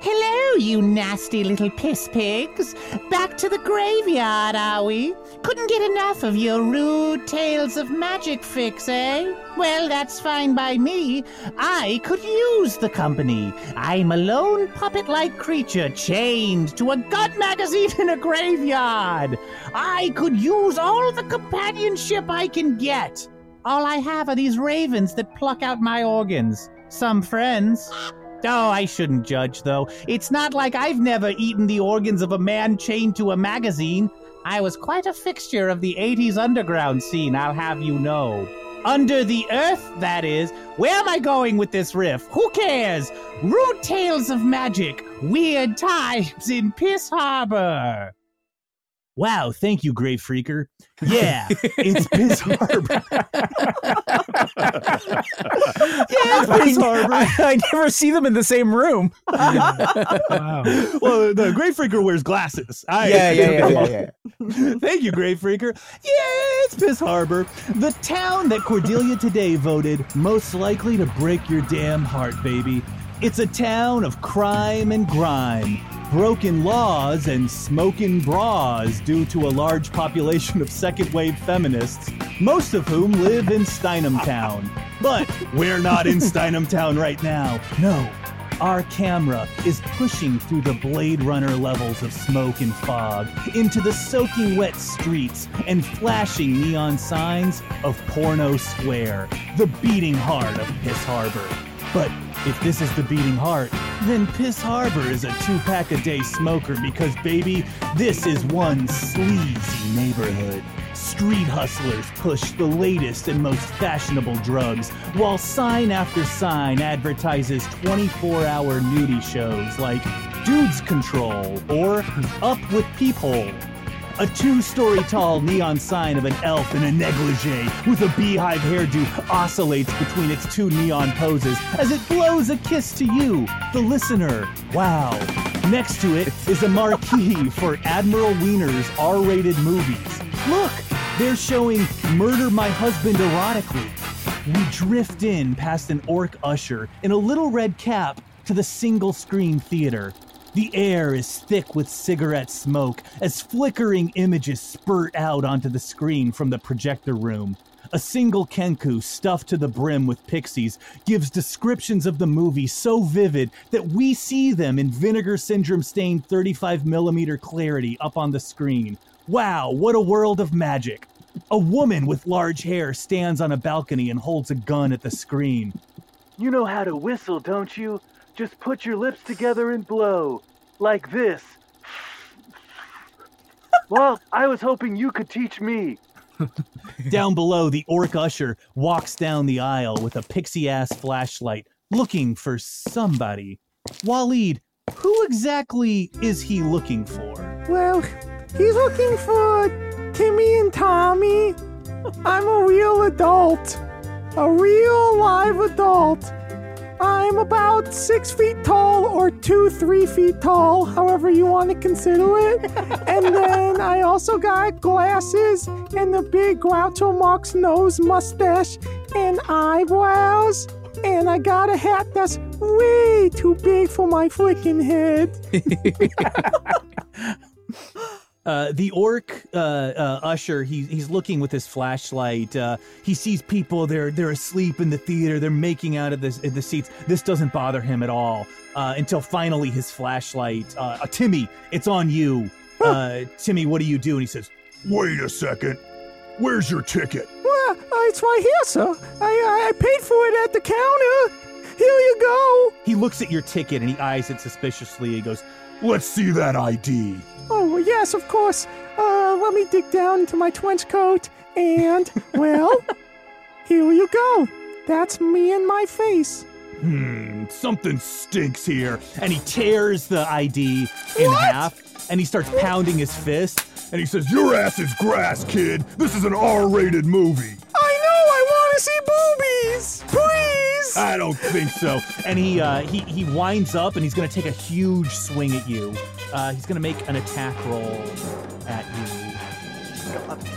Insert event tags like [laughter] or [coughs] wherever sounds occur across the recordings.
Hello, you nasty little piss pigs. Back to the graveyard, are we? Couldn't get enough of your rude tales of magic fix, eh? Well, that's fine by me. I could use the company. I'm a lone puppet like creature chained to a gut magazine in a graveyard. I could use all the companionship I can get. All I have are these ravens that pluck out my organs. Some friends. Oh, I shouldn't judge, though. It's not like I've never eaten the organs of a man chained to a magazine. I was quite a fixture of the 80s underground scene, I'll have you know. Under the earth, that is. Where am I going with this riff? Who cares? Rude tales of magic, weird times in Piss Harbor. Wow, thank you, Grave Freaker. [laughs] Yeah, it's Piss [laughs] Harbor. [laughs] Yeah, Piss Harbor. I, I never see them in the same room. wow. Well, the Grave Freaker wears glasses. I, Yeah, yeah, yeah, yeah, yeah. Thank you, Grave Freaker. Yeah, it's Piss Harbor, the town that Cordelia today voted most likely to break your damn heart, baby. It's a town of crime and grime, broken laws and smoking bras due to a large population of second wave feminists, most of whom live in Steinem Town. But we're not in [laughs] Steinem Town right now. No, our camera is pushing through the Blade Runner levels of smoke and fog into the soaking wet streets and flashing neon signs of Porno Square, the beating heart of Piss Harbor. But if this is the beating heart, then Piss Harbor is a two pack a day smoker because, baby, this is one sleazy neighborhood. Street hustlers push the latest and most fashionable drugs, while sign after sign advertises 24 hour nudie shows like Dudes Control or Up with Peephole. A two story tall neon sign of an elf in a negligee with a beehive hairdo oscillates between its two neon poses as it blows a kiss to you, the listener. Wow. Next to it is a marquee for Admiral Wiener's R rated movies. Look, they're showing Murder My Husband erotically. We drift in past an orc usher in a little red cap to the single screen theater. The air is thick with cigarette smoke as flickering images spurt out onto the screen from the projector room. A single Kenku stuffed to the brim with pixies gives descriptions of the movie so vivid that we see them in vinegar syndrome stained 35mm clarity up on the screen. Wow, what a world of magic! A woman with large hair stands on a balcony and holds a gun at the screen. You know how to whistle, don't you? Just put your lips together and blow. Like this. well, I was hoping you could teach me. [laughs] Down below, the orc usher walks down the aisle with a pixie ass flashlight, looking for somebody. Waleed, who exactly is he looking for? Well, he's looking for Timmy and Tommy. I'm a real adult. A real live adult. I'm about six feet tall or two, three feet tall, however you want to consider it. [laughs] and then I also got glasses and the big Groucho Marx nose mustache and eyebrows. And I got a hat that's way too big for my freaking head. [laughs] Uh, the orc uh, uh, usher, he, he's looking with his flashlight. Uh, he sees people. They're they're asleep in the theater. They're making out of this in the seats. This doesn't bother him at all uh, until finally his flashlight. Uh, uh, Timmy, it's on you. Uh, Timmy, what do you do? And he says, Wait a second. Where's your ticket? Well, uh, it's right here, sir. I, I paid for it at the counter. Here you go. he looks at your ticket and he eyes it suspiciously. He goes, Let's see that ID. Oh, yes, of course. Uh, let me dig down into my trench coat. And, [laughs] well, here you go. That's me and my face. hmm, something stinks here. And he tears the ID in half and he starts pounding his fist. And he says, Your ass is grass, kid. This is an R rated movie. I know, I want to see boobies. Please. I don't think so. And he uh, he he winds up and he's gonna take a huge swing at you. Uh, he's gonna make an attack roll at you.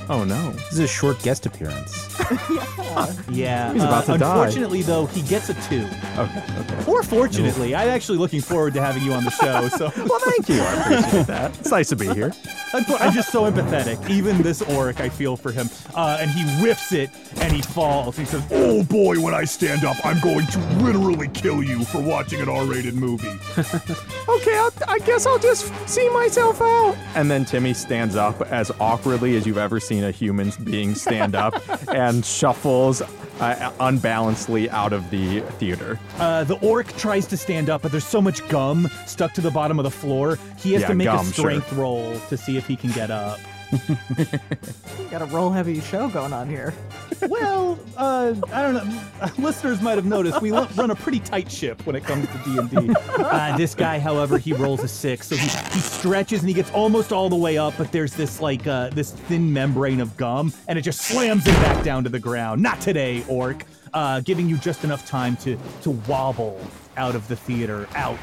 Oh no. This is a short guest appearance. Yeah. [laughs] yeah. He's about uh, to die. Unfortunately, though, he gets a two. Okay, okay. Or fortunately, I'm actually looking forward to having you on the show. So [laughs] Well, thank you. I appreciate that. [laughs] It's nice to be here. I'm, I'm just so empathetic. Even this orc, I feel for him. Uh, and he whiffs it and he falls. He says, Oh boy, when I stand up, I'm going to literally kill you for watching an R rated movie. Okay, I'll, I guess I'll just see myself out. And then Timmy stands up as awkwardly as you've ever seen a human being stand up [laughs] and shuffles uh, unbalancedly out of the theater. Uh, the orc tries to stand up, but there's so much gum stuck to the bottom of the floor. He has Yeah, to make gum, a sure. strength roll to see if he can get up. [laughs] Got a roll heavy show going on here. [laughs] well, uh, I don't know. Listeners might have noticed we run a pretty tight ship when it comes to D and D. [laughs] Uh, This guy, however, he rolls a six, so he, he stretches and he gets almost all the way up, but there's this like uh, this thin membrane of gum, and it just slams him back down to the ground. Not today, orc. Uh, giving you just enough time to to wobble out of the theater, out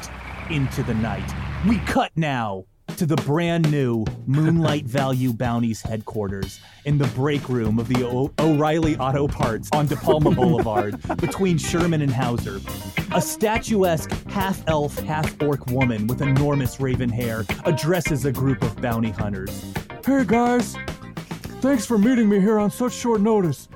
into the night. We cut now to the brand new Moonlight Value Bounties headquarters in the break room of the o- O'Reilly Auto Parts on De Palma Boulevard [laughs] between Sherman and Hauser. A statuesque half elf, half orc woman with enormous raven hair addresses a group of bounty hunters. Hey guys, thanks for meeting me here on such short notice.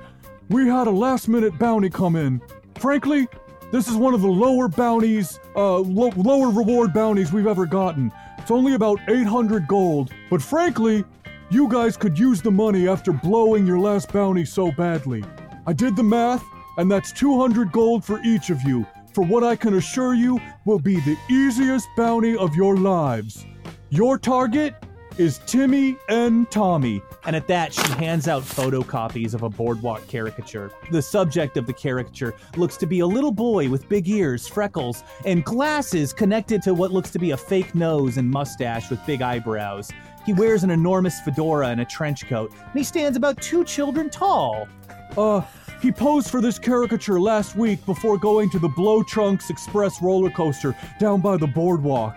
We had a last minute bounty come in. Frankly, this is one of the lower bounties, uh, lo- lower reward bounties we've ever gotten. It's only about 800 gold, but frankly, you guys could use the money after blowing your last bounty so badly. I did the math, and that's 200 gold for each of you, for what I can assure you will be the easiest bounty of your lives. Your target is Timmy and Tommy. And at that, she hands out photocopies of a boardwalk caricature. The subject of the caricature looks to be a little boy with big ears, freckles, and glasses connected to what looks to be a fake nose and mustache with big eyebrows. He wears an enormous fedora and a trench coat, and he stands about two children tall. Uh, he posed for this caricature last week before going to the Blow Trunks Express roller coaster down by the boardwalk.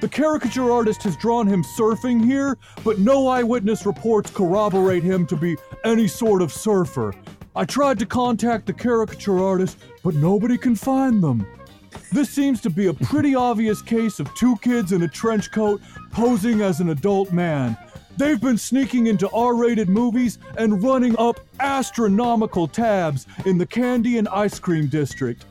The caricature artist has drawn him surfing here, but no eyewitness reports corroborate him to be any sort of surfer. I tried to contact the caricature artist, but nobody can find them. This seems to be a pretty obvious case of two kids in a trench coat posing as an adult man. They've been sneaking into R rated movies and running up astronomical tabs in the candy and ice cream district.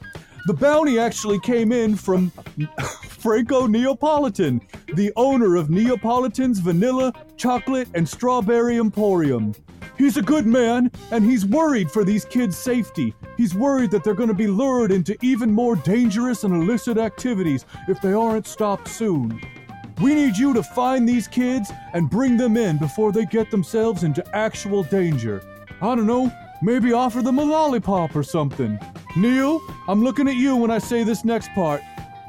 The bounty actually came in from [laughs] Franco Neapolitan, the owner of Neapolitan's Vanilla, Chocolate, and Strawberry Emporium. He's a good man, and he's worried for these kids' safety. He's worried that they're going to be lured into even more dangerous and illicit activities if they aren't stopped soon. We need you to find these kids and bring them in before they get themselves into actual danger. I don't know, maybe offer them a lollipop or something. Neil, I'm looking at you when I say this next part.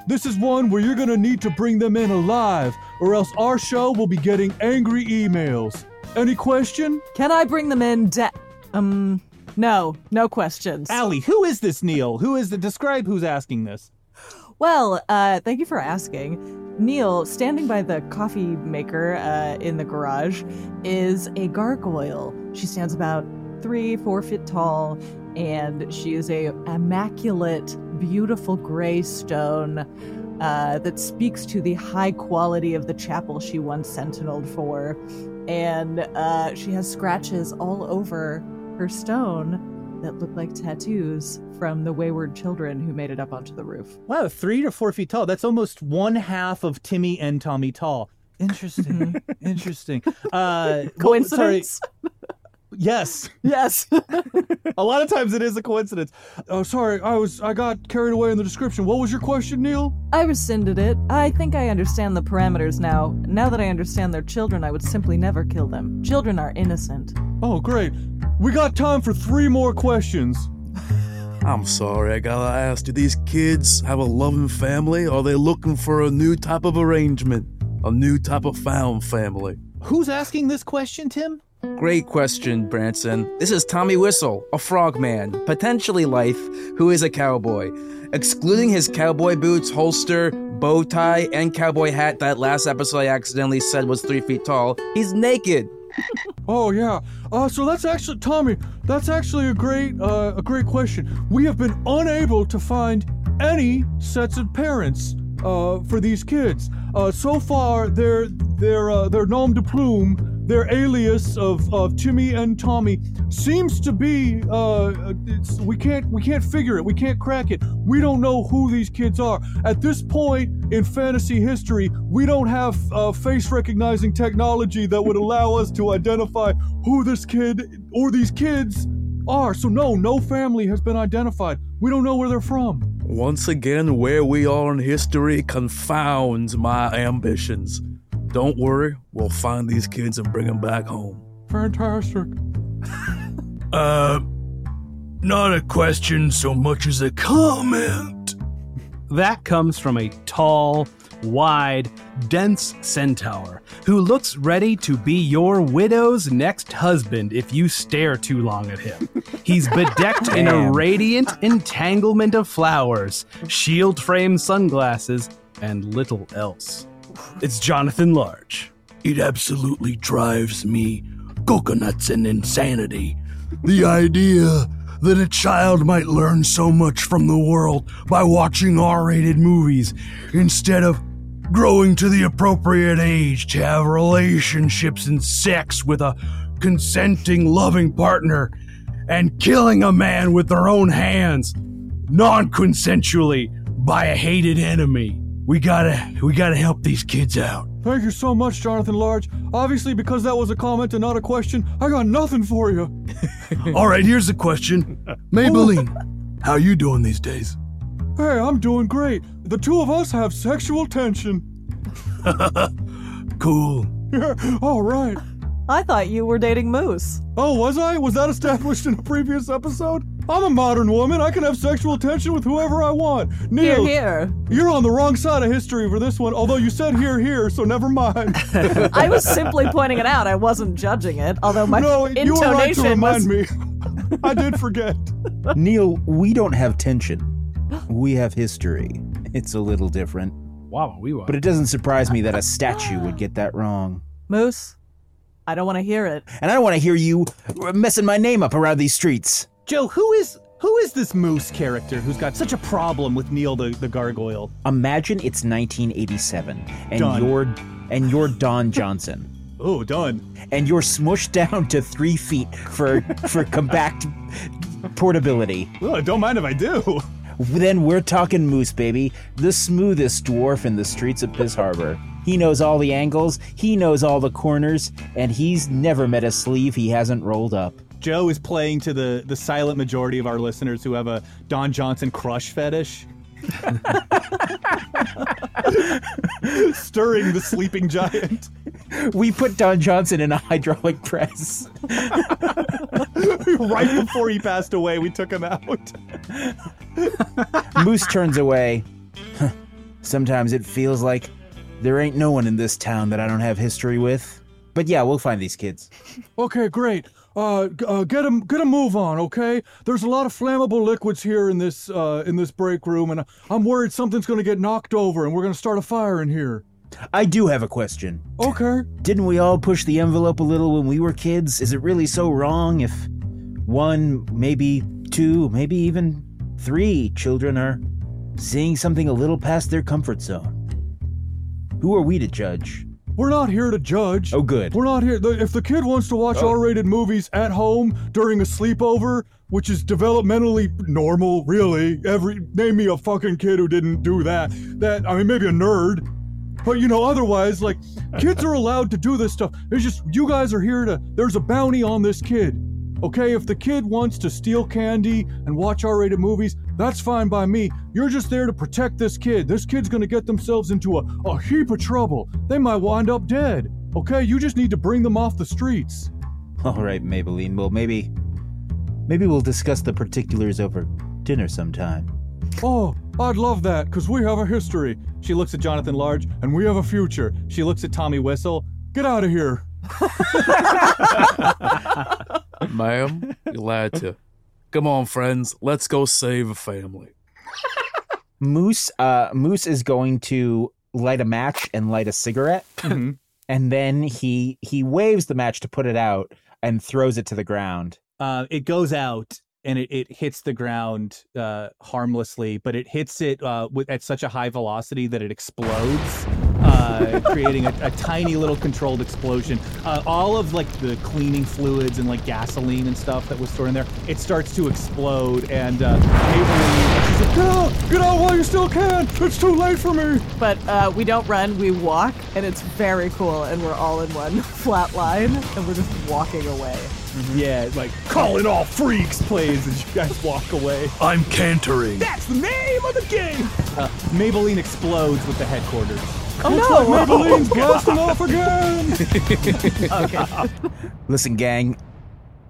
This is one where you're gonna need to bring them in alive, or else our show will be getting angry emails. Any question? Can I bring them in? De- um, no, no questions. Allie, who is this Neil? Who is the describe who's asking this? Well, uh, thank you for asking. Neil, standing by the coffee maker uh, in the garage, is a gargoyle. She stands about three, four feet tall, and she is a immaculate, beautiful gray stone uh, that speaks to the high quality of the chapel she once sentineled for. and uh, she has scratches all over her stone that look like tattoos from the wayward children who made it up onto the roof. Wow, three to four feet tall. That's almost one half of Timmy and Tommy tall. Interesting. Interesting. Uh, well, sorry. Coincidence? [laughs] Yes. yes. [laughs] A lot of times it is a coincidence. Oh, sorry, I was I got carried away in the description. What was your question, Neil? I rescinded it. I think I understand the parameters now. Now that I understand they're children, I would simply never kill them. Children are innocent. Oh, great. We got time for three more questions. [laughs] I'm sorry, I gotta ask do these kids have a loving family? Or are they looking for a new type of arrangement? A new type of found family? Who's asking this question, Tim? Great question, Branson. This is Tommy Whistle, a frogman, potentially life, who is a cowboy. Excluding his cowboy boots, holster, bow tie, and cowboy hat that last episode I accidentally said was three feet tall, he's naked. [laughs] Oh yeah. Uh, so that's actually Tommy. That's actually a great uh, a great question. We have been unable to find any sets of parents uh, for these kids. Uh, so far, their their uh, their nom de plume, their alias of, of Timmy and Tommy, seems to be uh, we can't we can't figure it. We can't crack it. We don't know who these kids are at this point in fantasy history. We don't have uh, face recognizing technology that would allow us to identify who this kid or these kids are. So no, no family has been identified. We don't know where they're from. Once again, where we are in history confounds my ambitions. Don't worry, we'll find these kids and bring them back home. Fantastic. [laughs] Uh, not a question so much as a comment. That comes from a tall, wide, dense centaur who looks ready to be your widow's next husband if you stare too long at him. He's [laughs] bedecked in a radiant entanglement of flowers, shield frame sunglasses, and little else. It's Jonathan Large. It absolutely drives me coconuts and insanity. The idea that a child might learn so much from the world by watching R rated movies instead of growing to the appropriate age to have relationships and sex with a consenting, loving partner and killing a man with their own hands non consensually by a hated enemy. We gotta, we gotta help these kids out. Thank you so much, Jonathan Large. Obviously, because that was a comment and not a question, I got nothing for you. [laughs] [laughs] All right, here's the question. Maybelline, how you doing these days? Hey, I'm doing great. The two of us have sexual tension. [laughs] cool. Yeah, all right. I thought you were dating Moose. Oh, was I? Was that established in a previous episode? I'm a modern woman. I can have sexual tension with whoever I want. Neil, here. you're on the wrong side of history for this one, although you said here, here, so never mind. [laughs] I was simply pointing it out. I wasn't judging it, although my no, you were right to intonation remind was. me. I did forget. [laughs] Neil, we don't have tension. We have history. It's a little different. Wow, we were. But it doesn't surprise me that a statue would get that wrong. Moose, I don't want to hear it. And I don't want to hear you messing my name up around these streets. Joe, who is who is this Moose character who's got such a problem with Neil the, the gargoyle? Imagine it's 1987 and Done. you're and you're Don [laughs] Johnson. Oh, done. And you're smushed down to three feet for for compact portability. Well, don't mind if I do. Then we're talking Moose, baby. The smoothest dwarf in the streets of Piss Harbor. He knows all the angles, he knows all the corners, and he's never met a sleeve he hasn't rolled up. Joe is playing to the the silent majority of our listeners who have a Don Johnson crush fetish. [laughs] Stirring the sleeping giant. We put Don Johnson in a hydraulic press. [laughs] right before he passed away, we took him out. Moose turns away. Sometimes it feels like there ain't no one in this town that I don't have history with. But yeah, we'll find these kids. [laughs] Okay, great. Uh, uh, get a get a move on, okay? There's a lot of flammable liquids here in this uh, in this break room, and I'm worried something's gonna get knocked over, and we're gonna start a fire in here. I do have a question. Okay. Didn't we all push the envelope a little when we were kids? Is it really so wrong if one, maybe two, maybe even three children are seeing something a little past their comfort zone? Who are we to judge? we're not here to judge. Oh, good. We're not here. If the kid wants to watch Oh. R-rated movies at home during a sleepover, which is developmentally normal, really. Every name me a fucking kid who didn't do that. That I mean, maybe a nerd. But you know, otherwise, like kids are [laughs] allowed to do this stuff. It's just you guys are here to. There's a bounty on this kid. Okay, if the kid wants to steal candy and watch R-rated movies, that's fine by me. You're just there to protect this kid. This kid's gonna get themselves into a, a heap of trouble. They might wind up dead. Okay, you just need to bring them off the streets. [laughs] All right, Maybelline. Well, maybe, maybe we'll discuss the particulars over dinner sometime. Oh, I'd love that, because we have a history. She looks at Jonathan Large, and we have a future. She looks at Tommy Whistle. Get out of here. Ma'am, glad to. Come on, friends. Let's go save a family. Moose, uh, Moose is going to light a match and light a cigarette, and then he he waves the match to put it out and throws it to the ground. Uh, it goes out and it, it hits the ground uh, harmlessly, but it hits it uh, with, at such a high velocity that it explodes, uh, creating a, a tiny little controlled explosion. Uh, all of like the cleaning fluids and like gasoline and stuff that was stored in there, it starts to explode. And uh, Maybelline, she's like, Get out! Get out while you still can! It's too late for me! But uh, we don't run, we walk, and it's very cool, and we're all in one [laughs] flat line, and we're just walking away. yeah, like calling all freaks plays as you guys walk away. I'm cantering. That's the name of the game. Uh, Maybelline explodes with the headquarters. Oh Looks no! like Maybelline's blasting [laughs] off again! okay. Listen, gang,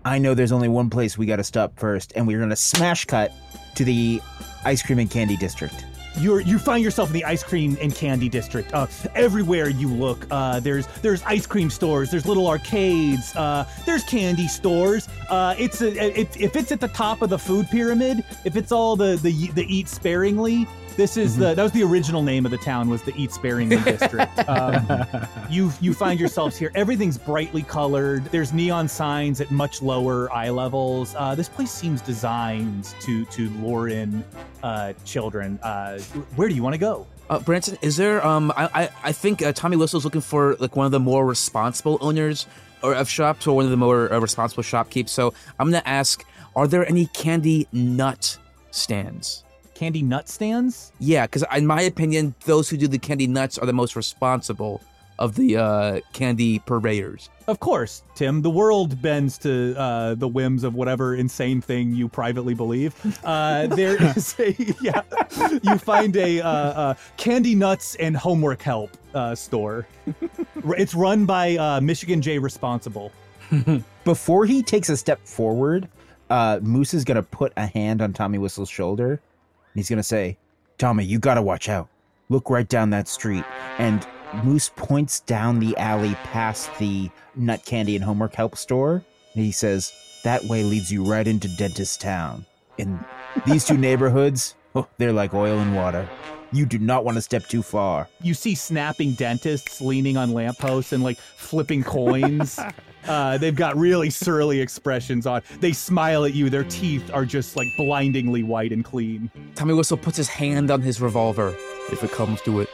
I know there's only one place we got to stop first, and we're gonna smash cut to the ice cream and candy district. You're you find yourself in the ice cream and candy district. Uh, everywhere you look, uh, there's there's ice cream stores, there's little arcades, uh, there's candy stores. Uh, it's a, it, if it's at the top of the food pyramid, if it's all the the, the eat sparingly. This is the that was the original name of the town was the Eat Sparingly [laughs] district. Um, [laughs] you you find yourselves here. Everything's brightly colored. There's neon signs at much lower eye levels. Uh, this place seems designed to to lure in uh, children. Uh, where do you want to go? Uh, Branson, is there? Um, I I, I think uh, Tommy Whistle's looking for like one of the more responsible owners or of shops or one of the more uh, responsible shopkeepers. So I'm gonna ask: Are there any candy nut stands? Candy nut stands? Yeah, because in my opinion, those who do the candy nuts are the most responsible of the uh, candy purveyors. Of course, Tim. The world bends to uh, the whims of whatever insane thing you privately believe. Uh, [laughs] there is a yeah. You find a uh, uh, candy nuts and homework help uh, store. [laughs] it's run by uh, Michigan J Responsible. [laughs] Before he takes a step forward, uh, Moose is gonna put a hand on Tommy Whistle's shoulder, and he's gonna say, "Tommy, you gotta watch out. Look right down that street." And Moose points down the alley past the nut candy and homework help store, and he says, "That way leads you right into Dentist Town. And these two neighborhoods, oh, they're like oil and water. You do not want to step too far." You see snapping dentists leaning on lampposts and like flipping coins. [laughs] Uh, they've got really surly expressions on. They smile at you. Their teeth are just like blindingly white and clean. Tommy Whistle puts his hand on his revolver. If it comes to it,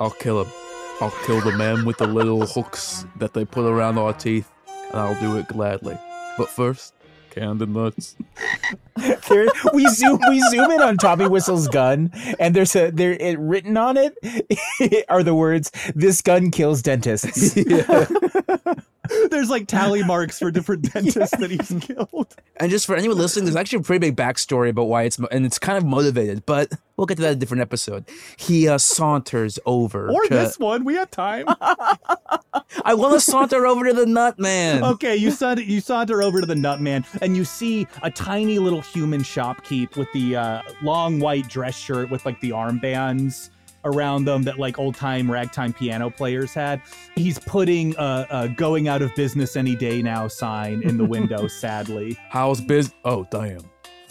I'll kill him. I'll kill the man with the little hooks that they put around our teeth, and I'll do it gladly. But first, candy nuts. [laughs] There, we zoom we zoom in on Tommy Whistle's gun, and there's a there it, written on it [laughs] are the words "This gun kills dentists." [laughs] [laughs] There's like tally marks for different [laughs] dentists that he's killed. And just for anyone listening, there's actually a pretty big backstory about why it's and it's kind of motivated, but we'll get to that in a different episode. He uh, saunters over. Or to- this one, we have time. [laughs] I want to saunter over to the Nut Man. Okay, you saunter, you saunter over to the Nutman, and you see a tiny little human shopkeep with the uh, long white dress shirt with like the armbands around them that like old time ragtime piano players had. He's putting a, a "Going out of business any day now" sign in the window. [laughs] sadly, How's biz? Oh, damn.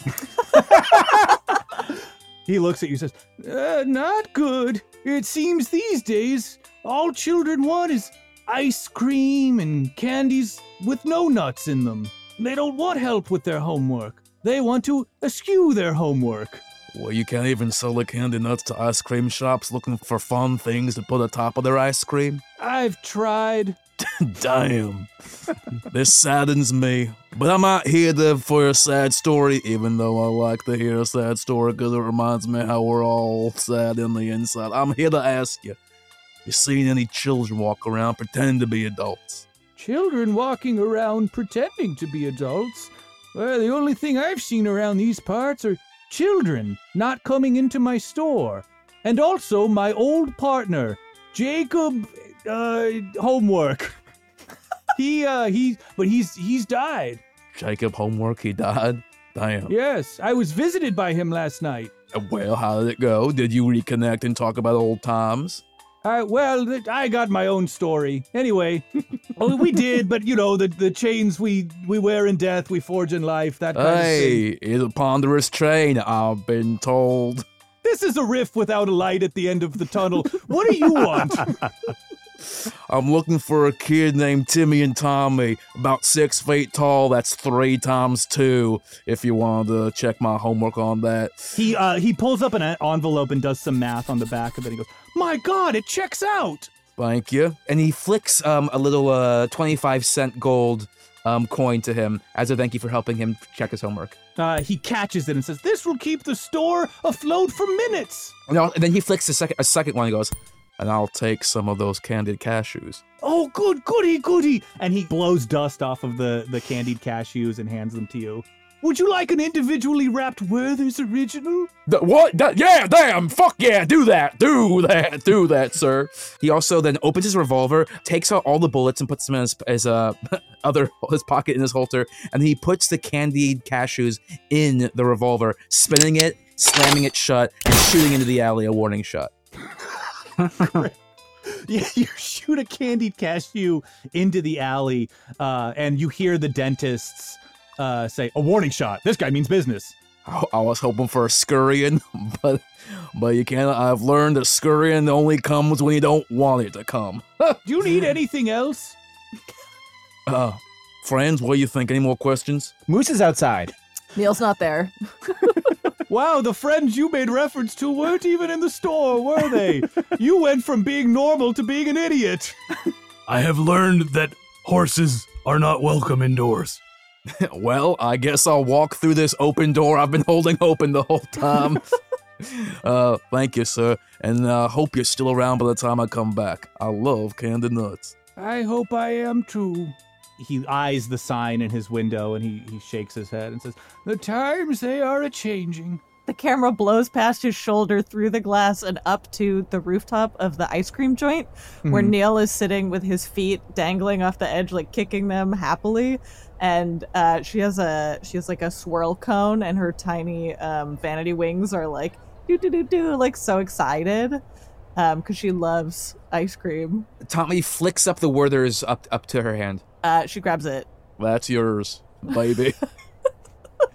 [laughs] he looks at you and says, uh, "Not good. It seems these days all children want is ice cream and candies with no nuts in them. They don't want help with their homework. They want to eschew their homework. Well, you can't even sell the candy nuts to ice cream shops looking for fun things to put atop of their ice cream. I've tried. [laughs] Damn. this saddens me. But I'm not here to, for a sad story, even though I like to hear a sad story because it reminds me how we're all sad in the inside. I'm here to ask you you seen any children walk around pretending to be adults? Children walking around pretending to be adults. Well, the only thing I've seen around these parts are children not coming into my store. And also my old partner, Jacob uh homework. [laughs] he uh he but he's he's died. Jacob homework, he died? Damn. Yes, I was visited by him last night. Well, how did it go? Did you reconnect and talk about old times? I well, I got my own story. Anyway, [laughs] well, we did, but you know the the chains we we wear in death, we forge in life. That kind of thing. Hey, it's a ponderous train, I've been told. This is a riff without a light at the end of the tunnel. What do you want? [laughs] I'm looking for a kid named Timmy and Tommy, about six feet tall. That's three times two. If you wanted to check my homework on that. He uh, he pulls up an envelope and does some math on the back of it. He goes, "My God, it checks out." Thank you. And he flicks um, a little uh, 25 cent gold um, coin to him as a thank you for helping him check his homework. Uh, he catches it and says, "This will keep the store afloat for minutes." No, and then he flicks a second, a second one He goes, And I'll take some of those candied cashews. Oh, good, goody, goody! And he blows dust off of the the candied cashews and hands them to you. Would you like an individually wrapped Werther's original? The, what? That- yeah, damn! Fuck yeah! Do that! Do that! Do that, sir! He also then opens his revolver, takes out all the bullets, and puts them in his, his uh [laughs] other his pocket in his holster, and he puts the candied cashews in the revolver, spinning it, slamming it shut, and shooting into the alley a warning shot. [laughs] Yeah, you shoot a candied cashew into the alley, uh, and you hear the dentists uh, say, "A warning shot. This guy means business." I I was hoping for a scurrying, [laughs] but but you can't. I've learned that scurrying only comes when you don't want it to come. [laughs] Do you need anything else? Uh, friends, what do you think? Any more questions? Moose is outside. Neil's not there. Wow, the friends you made reference to weren't even in the store, were they? you went from being normal to being an idiot. I have learned that horses are not welcome indoors. [laughs] well, I guess I'll walk through this open door I've been holding open the whole time. [laughs] uh, thank you, sir, and uh, hope you're still around by the time I come back. I love candy nuts. I hope I am too. He eyes the sign in his window and he, he shakes his head and says, The times they are a changing. The camera blows past his shoulder through the glass and up to the rooftop of the ice cream joint, where Mhm. Neil is sitting with his feet dangling off the edge, like kicking them happily. And uh, she has a she has like a swirl cone, and her tiny um, vanity wings are like do do do do, like so excited, um, because she loves ice cream. Tommy flicks up the Werther's up up to her hand. Uh, she grabs it. That's yours, baby. [laughs]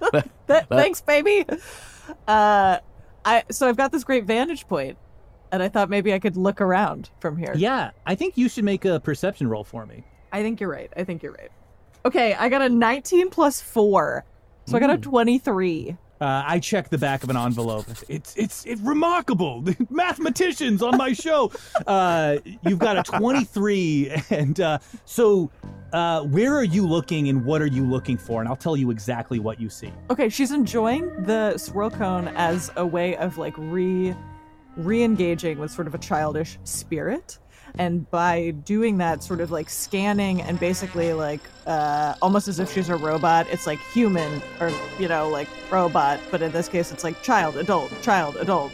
[laughs] Th- thanks, baby. Uh, I so I've got this great vantage point, and I thought maybe I could look around from here. "Yeah, I think you should make a perception roll for me." I think you're right. I think you're right. Okay, I got a 19 plus four, so I got a 23. Uh, I check the back of an envelope. It's it's it's remarkable. [laughs] Mathematicians on my show. Uh, you've got a 23, and uh, so uh, where are you looking, and what are you looking for? And I'll tell you exactly what you see. Okay, she's enjoying the swirl cone as a way of like re re-engaging with sort of a childish spirit. And by doing that, sort of like scanning and basically like uh, almost as if she's a robot, it's like human or you know like robot, but in this case, it's like child, adult, child, adult,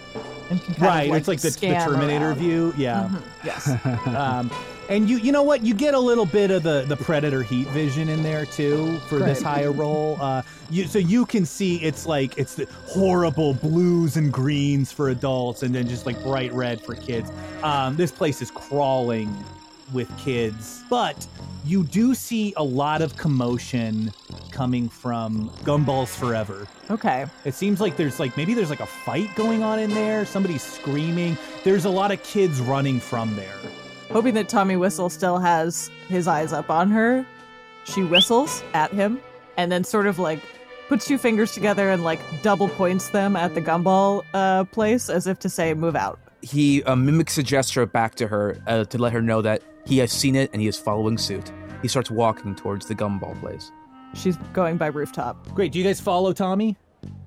and can kind right, of, it's like the, the Terminator around. view. Yeah. Mhm, Yes. [laughs] um, and you you know what? You get a little bit of the the predator heat vision in there too for this higher roll. [laughs] Uh, you so you can see it's like it's the horrible blues and greens for adults, and then just like bright red for kids. Um, this place is crawling with kids, but you do see a lot of commotion coming from Gumballs Forever. Okay. It seems like there's like maybe there's like a fight going on in there. Somebody's screaming. There's a lot of kids running from there. Hoping that Tommy Whistle still has his eyes up on her, she whistles at him and then sort of like puts two fingers together and like double points them at the gumball uh, place as if to say, move out. He uh, mimics a gesture back to her uh, to let her know that he has seen it and he is following suit. He starts walking towards the gumball place. She's going by rooftop. Great. Do you guys follow Tommy?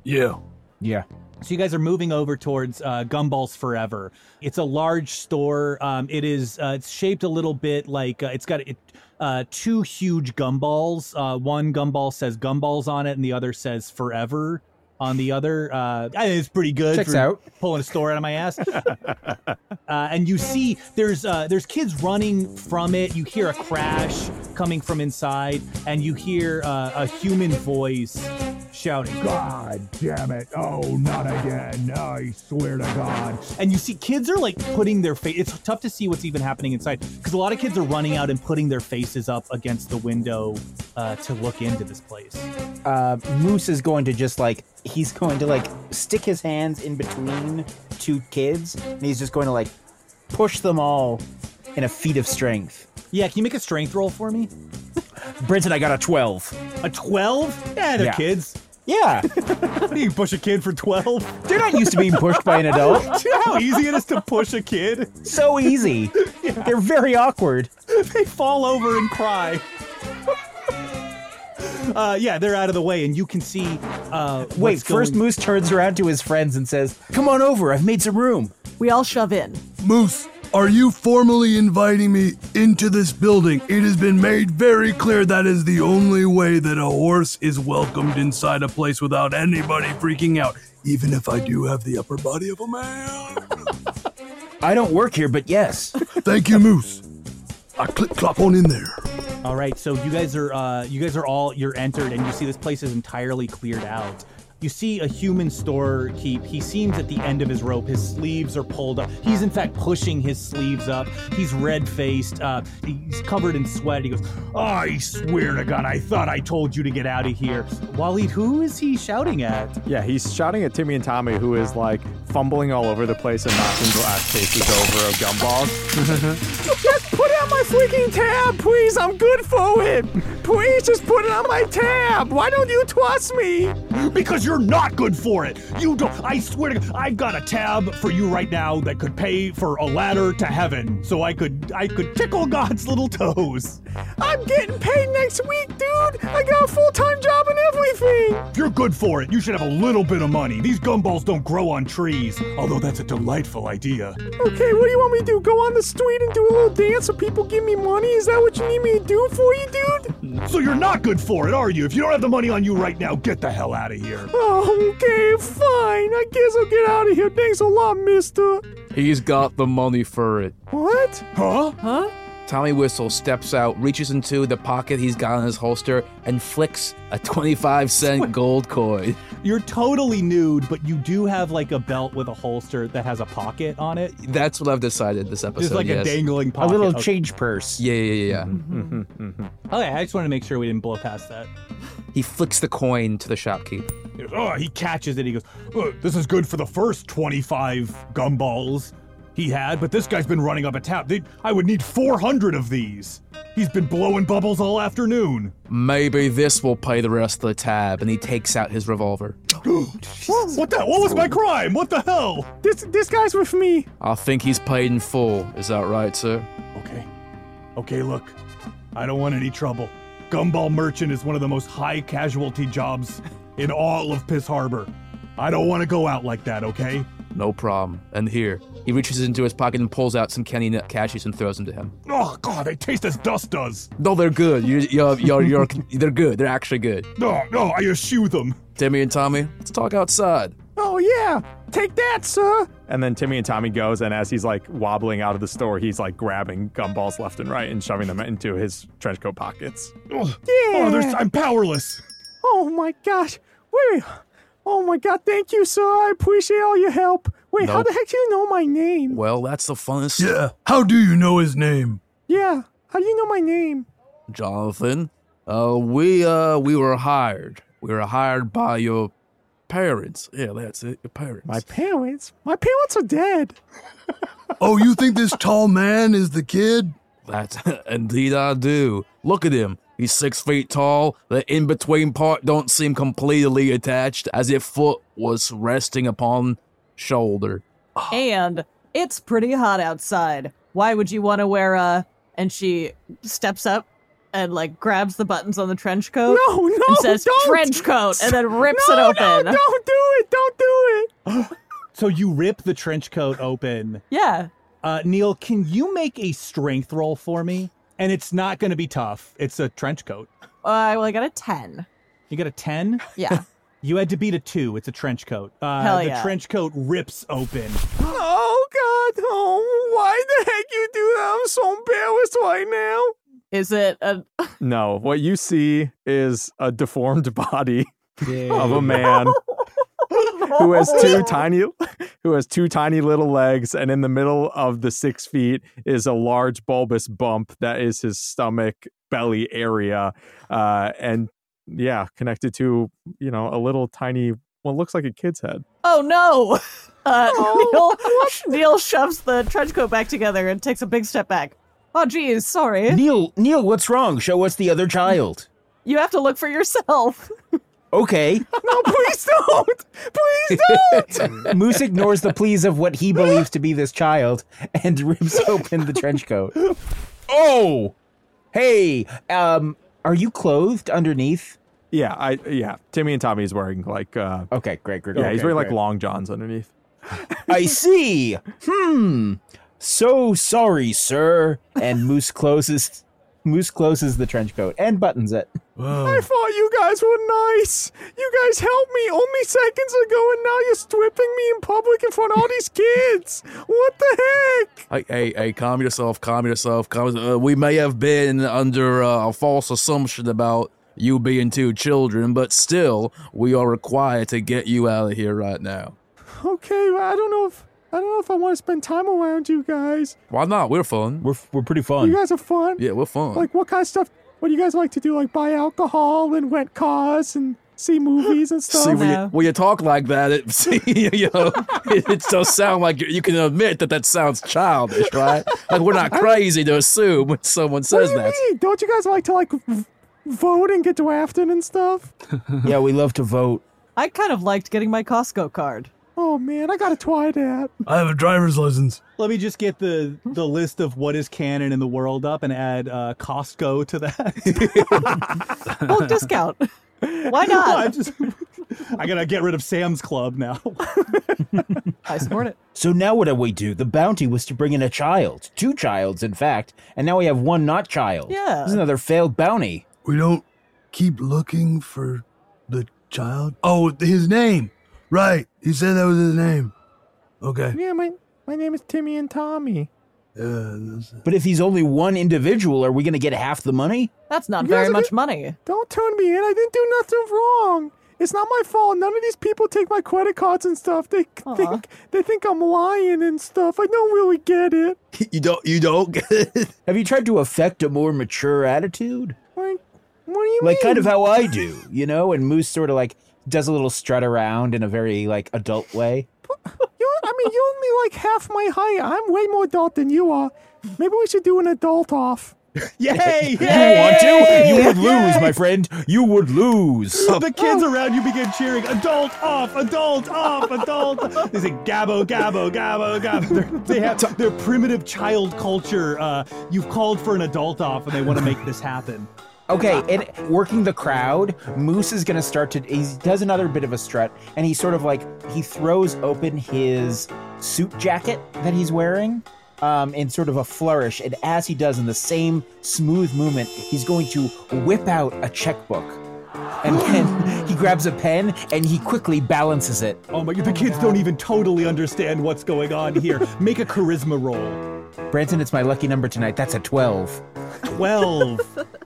Yeah. Yeah. So you guys are moving over towards uh, Gumballs Forever. It's a large store. Um, it is. Uh, it's shaped a little bit like uh, it's got it, uh, two huge gumballs. Uh, one gumball says Gumballs on it, and the other says Forever on the other. Uh, it's pretty good. Checks for out. Pulling a store out of my ass. [laughs] uh, and you see there's uh, there's kids running from it. You hear a crash coming from inside, and you hear uh, a human voice shouting, "God damn it! Oh, not again! I swear to God!" And you see kids are like putting their face. It's tough to see what's even happening inside because a lot of kids are running out and putting their faces up against the window uh, to look into this place. Uh, Moose is going to just like he's going to like stick his hands in between two kids, and he's just going to like push them all in a feat of strength. Yeah, can you make a strength roll for me? [laughs] Brenton, I got a twelve. A twelve? Yeah, they're Yeah. kids. Yeah, [laughs] What do you push a kid for twelve. they're not used to being pushed by an adult. [laughs] Do you know how easy it is to push a kid? So easy. They're very awkward. they fall over and cry. Uh, yeah, they're out of the way, and you can see. Uh, Wait, what's first going- Moose turns around to his friends and says, "Come on over. I've made some room." We all shove in. Moose, are you formally inviting me into this building? It has been made very clear that is the only way that a horse is welcomed inside a place without anybody freaking out, even if I do have the upper body of a man. I don't work here, but yes. Thank you, Moose. I click clop on in there. All right, so you guys are uh, you guys are all you're entered, and you see this place is entirely cleared out. You see a human storekeep. He seems at the end of his rope. His sleeves are pulled up. He's in fact pushing his sleeves up. He's red faced. Uh, he's covered in sweat. He goes, "I swear to God, I thought I told you to get out of here." Waleed, who is he shouting at? Yeah, he's shouting at Timmy and Tommy, who is like fumbling all over the place and knocking glass cases over of gumballs. [laughs] Put it on my freaking tab, please. I'm good for it. Please just put it on my tab. Why don't you trust me? Because you're not good for it. You don't. I swear to God, I've got a tab for you right now that could pay for a ladder to heaven, so I could I could tickle [laughs] God's little toes. I'm getting paid next week, dude. I got a full time job and everything. If you're good for it, you should have a little bit of money. These gumballs don't grow on trees, although that's a delightful idea. Okay, what do you want me to do? Go on the street and do a little dance so people give me money? Is that what you need me to do for you, dude? So you're not good for it, are you? If you don't have the money on you right now, get the hell out of here. Oh, okay, fine. I guess I'll get out of here. Thanks a lot, mister. He's got the money for it. What? Huh? Huh? Tommy Whistle steps out, reaches into the pocket he's got in his holster, and flicks a 25 cent gold coin. You're totally nude, but you do have like a belt with a holster that has a pocket on it. That's what I've decided this episode. There's like a dangling dangling A little Okay. change purse. Yeah, yeah, yeah. yeah. Mm-hmm. Okay, I just wanted to make sure we didn't blow past that. He flicks the coin to the shopkeep. He goes, oh, he catches it. He goes, oh, this is good for the first 25 gumballs he had, but this guy's been running up a tap. They, I would need 400 of these. He's been blowing bubbles all afternoon. Maybe this will pay the rest of the tab, and he takes out his revolver. [gasps] what the? What was my crime? What the hell? This this guy's with me. I think he's paid in full. Is that right, sir? Okay. Okay, look. I don't want any trouble. Gumball merchant is one of the most high casualty jobs in all of Piss Harbor. I don't want to go out like that, okay? No problem. And here, he reaches into his pocket and pulls out some candy nut cashews and throws them to him. Oh, God, they taste as dust does. No, they're good. You, you're, you're, you're, they're good. They're actually good. No, no, I eschew them. Timmy and Tommy, let's talk outside. Oh, yeah. Take that, sir. And then Timmy and Tommy goes, and as he's like wobbling out of the store, he's like grabbing gumballs left and right and shoving them into his trench coat pockets. Oh, Yeah. oh there's, I'm powerless. Oh my gosh. Wait. Oh my god, thank you, sir. I appreciate all your help. Wait, how the heck do you know my name? Well, that's the funnest. Yeah. How do you know his name? Yeah. How do you know my name? Jonathan, uh, we, uh, we were hired. We were hired by your parents. Yeah, that's it. Your parents. My parents? My parents are dead. [laughs] Oh, you think this tall man is the kid? That's [laughs] indeed I do. Look at him. He's six feet tall. The in between part don't seem completely attached, as if foot was resting upon shoulder. and it's pretty hot outside. Why would you want to wear a? And she steps up and like grabs the buttons on the trench coat. No, no, and says don't. trench coat, and then rips no, it open. No, don't do it. Don't do it. So you rip the trench coat open. Yeah. Uh, Neil, can you make a strength roll for me? And it's not going to be tough. It's a trench coat. Uh, well, I got a ten. You got a 10? Yeah. [laughs] you had to beat a 2. It's a trench coat. Uh, Hell the trench coat rips open. Oh God! Oh, why the heck you do that? I'm so embarrassed right now. Is it a? No, what you see is a deformed body [laughs] of a man who has two [laughs] tiny who has two tiny little legs and in the middle of the six feet is a large bulbous bump that is his stomach belly area uh and yeah connected to you know a little tiny well looks like a kid's head Oh no! [laughs] Uh, Neil, [laughs] Neil shoves the trench coat back together and takes a big step back. Oh, geez, sorry. Neil, Neil, what's wrong? Show us the other child. You have to look for yourself. Okay. No, please don't. Please don't. Moose ignores the pleas of what he believes to be this child and [laughs] rips open the trench coat. Oh! Hey, um, are you clothed underneath? yeah i yeah timmy and tommy is wearing like uh Okay, great, great. yeah he's okay, wearing like long johns underneath [laughs] I see. Hmm. So sorry, sir. And Moose closes Moose closes the trench coat and buttons it. I thought you guys were nice. You guys helped me only seconds ago, and now you're stripping me in public in front of all these kids. What the heck? Hey, hey, hey, calm yourself, calm yourself. Calm, uh, we may have been under uh, a false assumption about you being two children, but still, we are required to get you out of here right now. Okay, well, I don't know if I don't know if I want to spend time around you guys. Why not? We're fun. We're we're pretty fun. You guys are fun. Yeah, we're fun. Like, what kind of stuff? What do you guys like to do? Like, buy alcohol and rent cars and see movies and [laughs] stuff. See, when, you, when you talk like that, it, [laughs] see, you know, it, it does sound like you, you can admit that that sounds childish, right? Like we're not crazy to assume when someone what says do you that. mean? Don't you guys like to like v- vote and get drafted and stuff? [laughs] yeah, we love to vote. I kind of liked getting my Costco card. Oh man, I gotta try that. I have a driver's license. Let me just get the the list of what is canon in the world up and add uh, Costco to that. Well, [laughs] discount. Why [laughs] not? I just I gotta get rid of Sam's Club now. [laughs] I support it. So now what do we do? The bounty was to bring in a child. Two childs, in fact. And now we have one not child. Yeah. This is another failed bounty. We don't keep looking for the child. Oh, his name. Right. He said that was his name. Okay. Yeah, my my name is Timmy and Tommy. Yeah. But if he's only one individual, are we going to get half the money? That's not You guys very are much money. Don't turn me in. I didn't do nothing wrong. It's not my fault. None of these people take my credit cards and stuff. They Aw. think they think I'm lying and stuff. I don't really get it. [laughs] You don't, you don't get it. [laughs] Have you tried to affect a more mature attitude? Like, what do you mean? Like mean? kind of how I do, you know? And Moose sort of like does a little strut around in a very like adult way. [laughs] You, I mean, you're only like half my height. I'm way more adult than you are. Maybe we should do an adult off. [laughs] Yay! [laughs] You want to? You would lose, my friend. You would lose. the kids around you begin cheering, adult off, adult off, adult. They say gabbo, gabbo, gabbo, gabbo. They're, they have their primitive child culture. Uh, you've called for an adult off, and they want to make this happen. Okay, and working the crowd, Moose is gonna start to. He does another bit of a strut, and he sort of like he throws open his suit jacket that he's wearing, um, in sort of a flourish. And as he does, in the same smooth movement, he's going to whip out a checkbook, and [gasps] then he grabs a pen and he quickly balances it. Oh my! God, the kids don't even totally understand what's going on here. Make a charisma roll. Branson, it's my lucky number tonight. That's a twelve. Twelve. [laughs]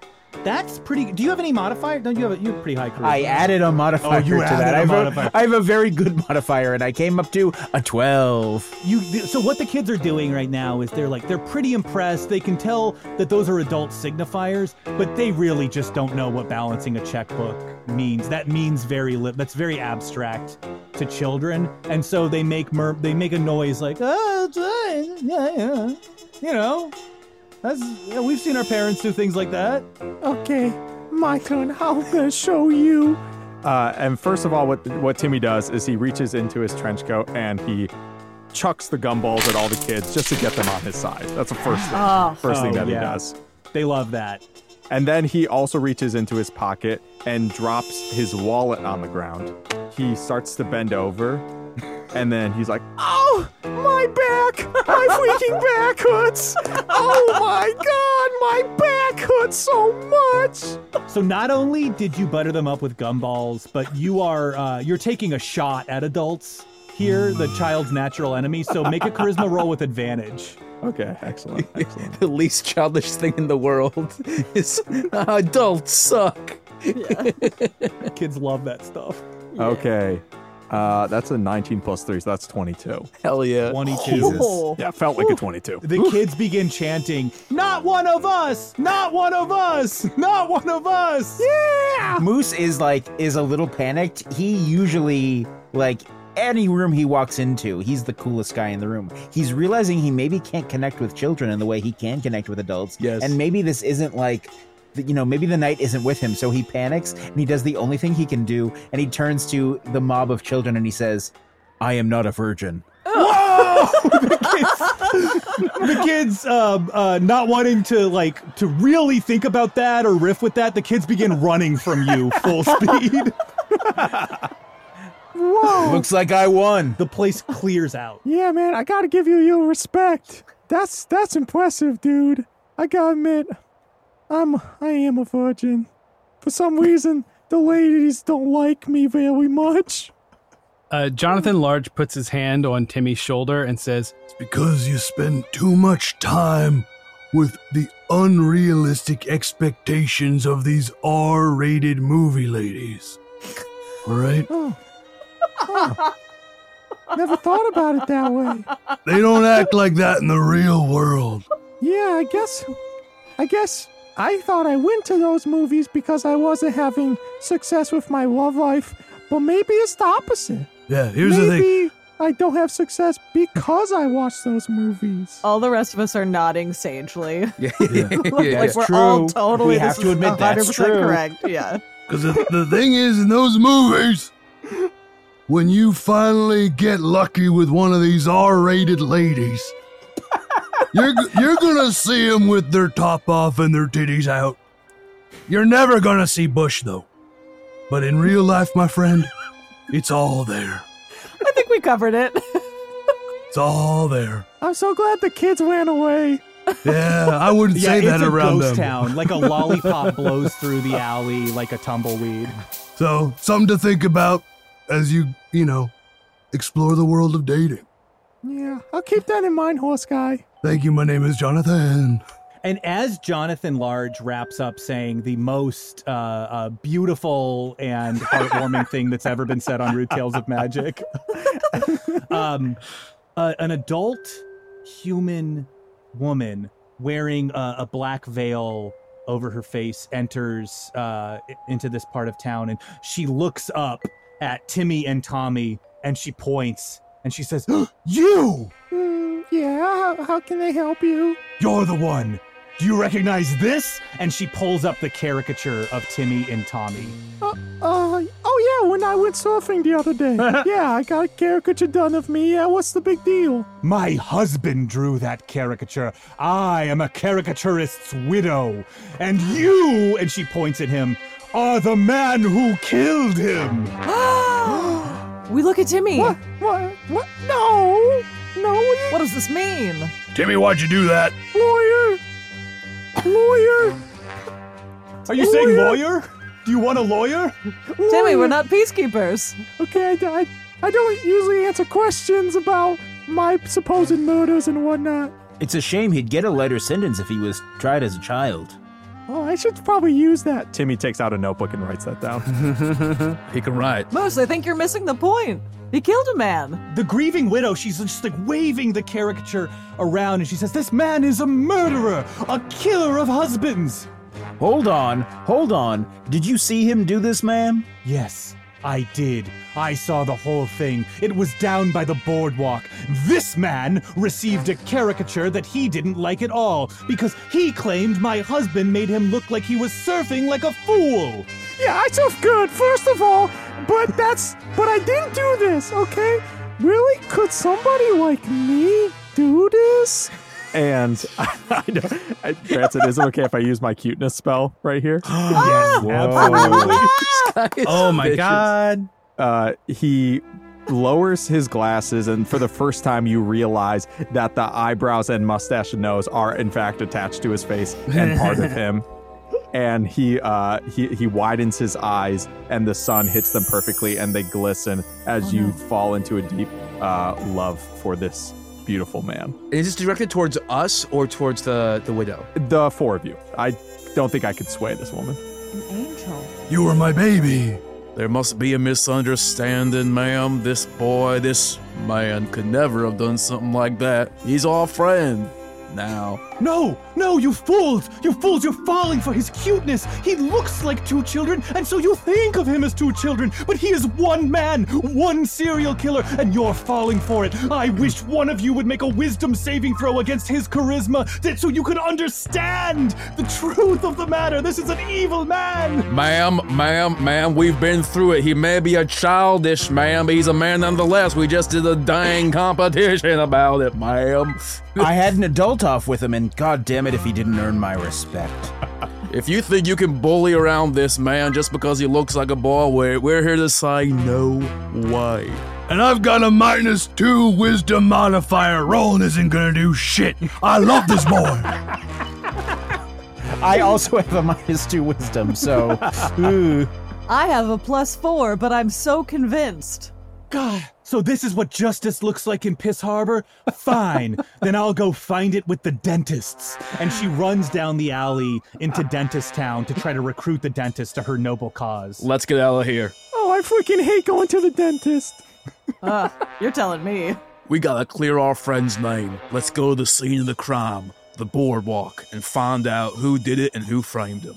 That's pretty. Do you have any modifier? Don't you have? A, you have pretty high charisma. I added a modifier Oh, you to added that. a I, have modifier. A, I have a very good modifier, and I came up to a twelve. You so what the kids are doing right now is they're like they're pretty impressed. They can tell that those are adult signifiers, but they really just don't know what balancing a checkbook means. That means very li- that's very abstract to children, and so they make mur- they make a noise like oh, it's, uh, yeah, yeah," you know, That's yeah, we've seen our parents do things like that. Okay, my turn. I'm gonna show you. Uh, and first of all, what what Timmy does is he reaches into his trench coat and he chucks the gumballs at all the kids just to get them on his side. That's the first thing. Oh. First thing Oh, that yeah. he does. They love that. And then he also reaches into his pocket and drops his wallet on the ground. He starts to bend over, and then he's like, Oh, my back! My freaking back hurts! Oh my god, my back hurts so much! So not only did you butter them up with gumballs, but you are uh, you're taking a shot at adults here, the child's natural enemy. So make a charisma roll with advantage. Okay, excellent, [laughs] excellent. the least childish thing in the world [laughs] is adults suck. Yeah. Kids love that stuff. Okay. Uh, that's a 19 plus 3, so that's 22. Hell yeah. 22. Yeah, felt like a 22. The kids begin chanting, Not one of us! Not one of us! Not one of us! Yeah! Moose is like is a little panicked. He usually like any room he walks into, he's the coolest guy in the room. He's realizing he maybe can't connect with children in the way he can connect with adults. Yes. And maybe this isn't like the- you know, maybe the night isn't with him, so he panics and he does the only thing he can do, and he turns to the mob of children and he says, "I am not a virgin." Whoa! [laughs] the [laughs] kids, the kids um, uh, not wanting to like to really think about that or riff with that, the kids begin running from you full [laughs] speed. Whoa! Looks like I won. The place clears out. Yeah, man, I gotta give you your respect. That's that's impressive, dude. I gotta admit, I'm I am a virgin. For some reason, the ladies don't like me very much. Uh, Jonathan Large puts his hand on Timmy's shoulder and says, It's because you spend too much time with the unrealistic expectations of these R rated movie ladies. All right? Oh. Oh. Never thought about it that way. They don't act like that in the real world. Yeah, I guess. I guess I thought I went to those movies because I wasn't having success with my love life, but maybe it's the opposite. Yeah, here's maybe the thing. I don't have success because I watch those movies. All the rest of us are nodding sagely. [laughs] Yeah, [laughs] [laughs] like that's we're all true. totally We have to admit that's 100% true. correct. Yeah. Because the, the thing is, in those movies, when you finally get lucky with one of these R-rated ladies, you're you're gonna see them with their top off and their titties out. You're never gonna see Bush though. But in real life, my friend, it's all there. I think we covered it. It's all there. I'm so glad the kids ran away. Yeah, I wouldn't Yeah, say it's that a around ghost them. town. Like a lollipop blows through the alley like a tumbleweed. So, something to think about as you, you know, explore the world of dating. Yeah, I'll keep that in mind, horse guy. Thank you. My name is Jonathan. And as Jonathan Large wraps up saying the most uh, uh, beautiful and heartwarming thing that's ever been said on Rude Tales of Magic, [laughs] um, uh, an adult human woman wearing a, a black veil over her face enters uh, into this part of town, and she looks up at Timmy and Tommy, and she points and she says, [gasps] "You, Mm, yeah, how, how can I help you? you're the one." Do you recognize this? And she pulls up the caricature of Timmy and Tommy. Uh, uh, oh yeah, when I went surfing the other day. [laughs] yeah, I got a caricature done of me. Yeah, what's the big deal? My husband drew that caricature. I am a caricaturist's widow. And you, and she points at him, are the man who killed him. [gasps] [gasps] we look at Timmy. What? What? What? No! No! What, What does this mean? Timmy, why'd you do that? lawyer! Lawyer! Are you saying lawyer? Do you want a lawyer? Timmy, Lawyer. we're not peacekeepers. Okay, I, I, I don't usually answer questions about my supposed murders and whatnot. It's a shame he'd get a lighter sentence if he was tried as a child. Oh, I should probably use that. Timmy takes out a notebook and writes that down. [laughs] He can write. Moose, I think you're missing the point. He killed a man. The grieving widow, she's just like waving the caricature around and she says, This man is a murderer, a killer of husbands. Hold on, hold on. Did you see him do this, ma'am? Yes, I did. I saw the whole thing. It was down by the boardwalk. This man received a caricature that he didn't like at all because he claimed my husband made him look like he was surfing like a fool. Yeah, I surf good, first of all, but that's. But I didn't do this, okay? Really? Could somebody like me do this? And [laughs] I know, I, Branson, is it okay if I use my cuteness spell right here? [gasps] yes, [gasps] absolutely. [laughs] Oh my god. Uh, he lowers his glasses, and for the first time, you realize that the eyebrows and mustache and nose are in fact attached to his face and part of him. [laughs] And he uh, he he widens his eyes, and the sun hits them perfectly, and they glisten as you fall into a deep uh, love for this beautiful man. Is this directed towards us or towards the the widow? The four of you. I don't think I could sway this woman. An angel. You are my baby. There must be a misunderstanding, ma'am. This boy, this man could never have done something like that. He's our friend. Now, No, no, you fools! You fools, you're falling for his cuteness! He looks like two children, and so you think of him as two children, but he is one man, one serial killer, and you're falling for it. I wish one of you would make a wisdom saving throw against his charisma that so you could understand the truth of the matter. This is an evil man! ma'am, ma'am, ma'am, we've been through it. He may be a childish man, but he's a man nonetheless. We just did a dang competition about it, ma'am. I had an adult off with him, and god damn it if he didn't earn my respect. If you think you can bully around this man just because he looks like a boy, we're, we're here to say no way. And I've got a minus two wisdom modifier. Rolling isn't gonna do shit. I love this boy. [laughs] I also have a minus two wisdom, so. [laughs] I have a plus four, but I'm so convinced. God, so this is what justice looks like in Piss Harbor? Fine, [laughs] then I'll go find it with the dentists. And she runs down the alley into Dentist Town to try to recruit the dentist to her noble cause. Let's get out of here. Oh, I freaking hate going to the dentist. [laughs] Uh, you're telling me. We gotta clear our friend's name. Let's go to the scene of the crime, the boardwalk, and find out who did it and who framed him.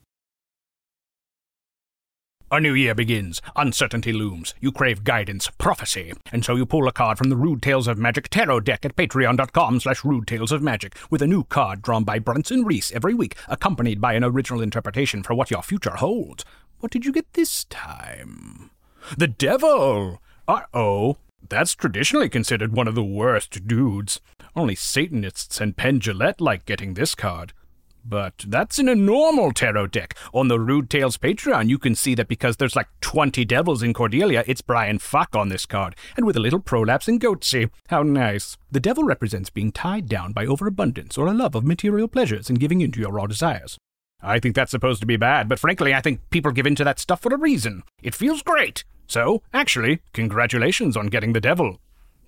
A new year begins. Uncertainty looms. You crave guidance, prophecy, and so you pull a card from the Rude Tales of Magic tarot deck at patreon.com slash rude tales of magic with a new card drawn by Branson Reese every week, accompanied by an original interpretation for what your future holds. What did you get this time? The devil! Uh-oh. That's traditionally considered one of the worst dudes. Only Satanists and Penn Jillette like getting this card. But that's in a normal tarot deck. On the Rude Tales Patreon, you can see that because there's like 20 devils in Cordelia, it's Brian Fuck on this card, and with a little prolapse in Goatsy. How nice. The devil represents being tied down by overabundance or a love of material pleasures and giving in to your raw desires. I think that's supposed to be bad, but frankly, I think people give in to that stuff for a reason. It feels great. So, actually, congratulations on getting the devil.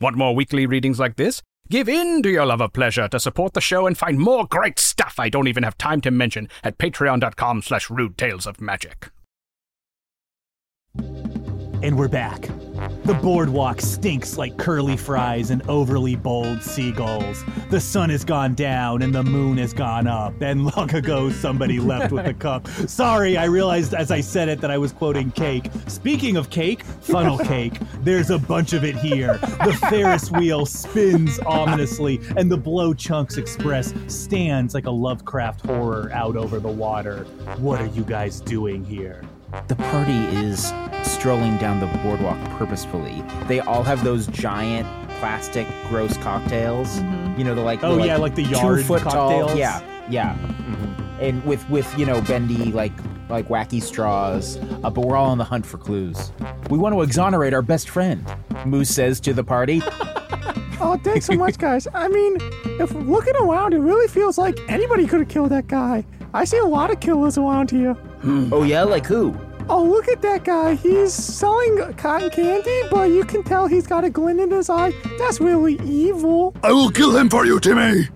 Want more weekly readings like this? Give in to your love of pleasure to support the show and find more great stuff I don't even have time to mention at patreon.com slash rude tales of magic. And we're back. The boardwalk stinks like curly fries and overly bold seagulls. The sun has gone down and the moon has gone up, and long ago somebody left with the cup. Sorry, I realized as I said it that I was quoting cake. Speaking of cake, funnel cake, there's a bunch of it here. The Ferris wheel spins ominously, and the Blow Chunks Express stands like a Lovecraft horror out over the water. What are you guys doing here? The party is strolling down the boardwalk purposefully. They all have those giant plastic gross cocktails. You know, the like Oh, the, yeah, like the two foot cocktails. Tall, yeah, yeah. And with with you know bendy like like wacky straws. Uh, but we're all on the hunt for clues. We want to exonerate our best friend. Moose says to the party. [laughs] Oh, thanks so much, guys. I mean, if looking around, it really feels like anybody could have killed that guy. I see a lot of killers around here. Oh yeah, like who? Oh, look at that guy. He's selling cotton candy, but you can tell he's got a glint in his eye. That's really evil. I will kill him for you, Timmy.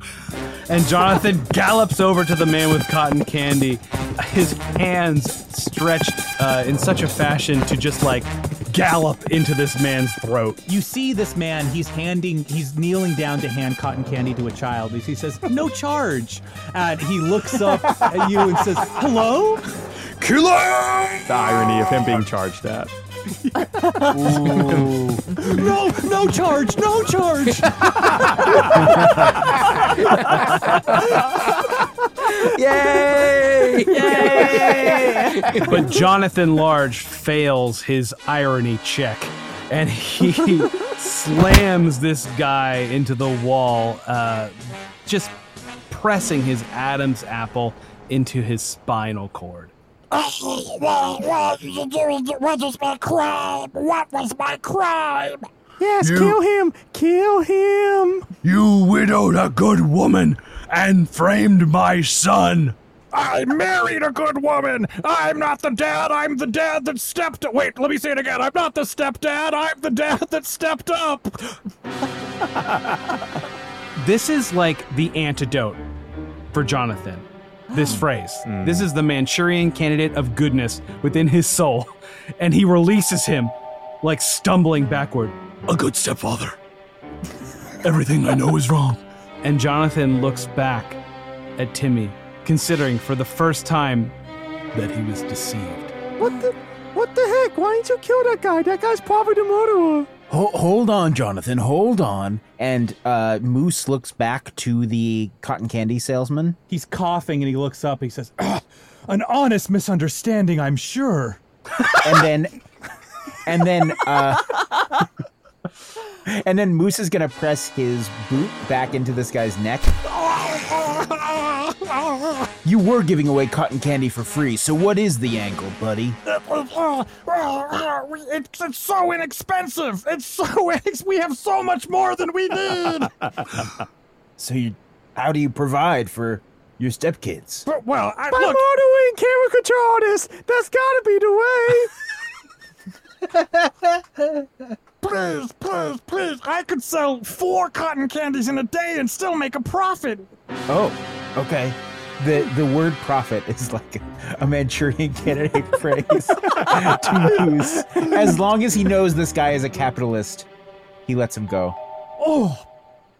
And Jonathan gallops over to the man with cotton candy, his hands stretched uh, in such a fashion to just like gallop into this man's throat. You see this man, he's handing, he's kneeling down to hand cotton candy to a child. He says, no charge. And he looks up at you and says, hello? Killer! The irony of him being charged at. no, no charge, no charge. [laughs] Yay! Yay! but Jonathan Large fails his irony check and he [laughs] slams this guy into the wall, uh, just pressing his Adam's apple into his spinal cord. Oh, what, what, what is my crime? What was my crime? Yes, You- kill him! Kill him! You widowed a good woman and framed my son. I married a good woman. I'm not the dad. I'm the dad that stepped. Wait, let me say it again. I'm not the stepdad. I'm the dad that stepped up. This is like the antidote for Jonathan. This oh. phrase. Hmm. This is the Manchurian candidate of goodness within his soul. And he releases him like stumbling backward. A good stepfather. Everything I know is wrong. And Jonathan looks back at Timmy, considering for the first time that he was deceived. What the? What the heck? Why didn't you kill that guy? That guy's probably the murderer. Ho- hold on, Jonathan. Hold on. And uh, Moose looks back to the cotton candy salesman. He's coughing and he looks up. He says, "Ah, an honest misunderstanding, I'm sure. [laughs] and then and then uh [laughs] and then Moose is gonna press his boot back into this guy's neck. [laughs] You were giving away cotton candy for free, so what is the angle, buddy? It's, it's so inexpensive. It's so [laughs] inex- we have so much more than we need. So you how do you provide for your stepkids? But, well, I, By look, murdering caricature artists, that's gotta be the please, please, please. I could sell four cotton candies in a day and still make a profit. Oh, okay. The the word profit is like a Manchurian candidate [laughs] phrase to use. As long as he knows this guy is a capitalist, he lets him go. Oh,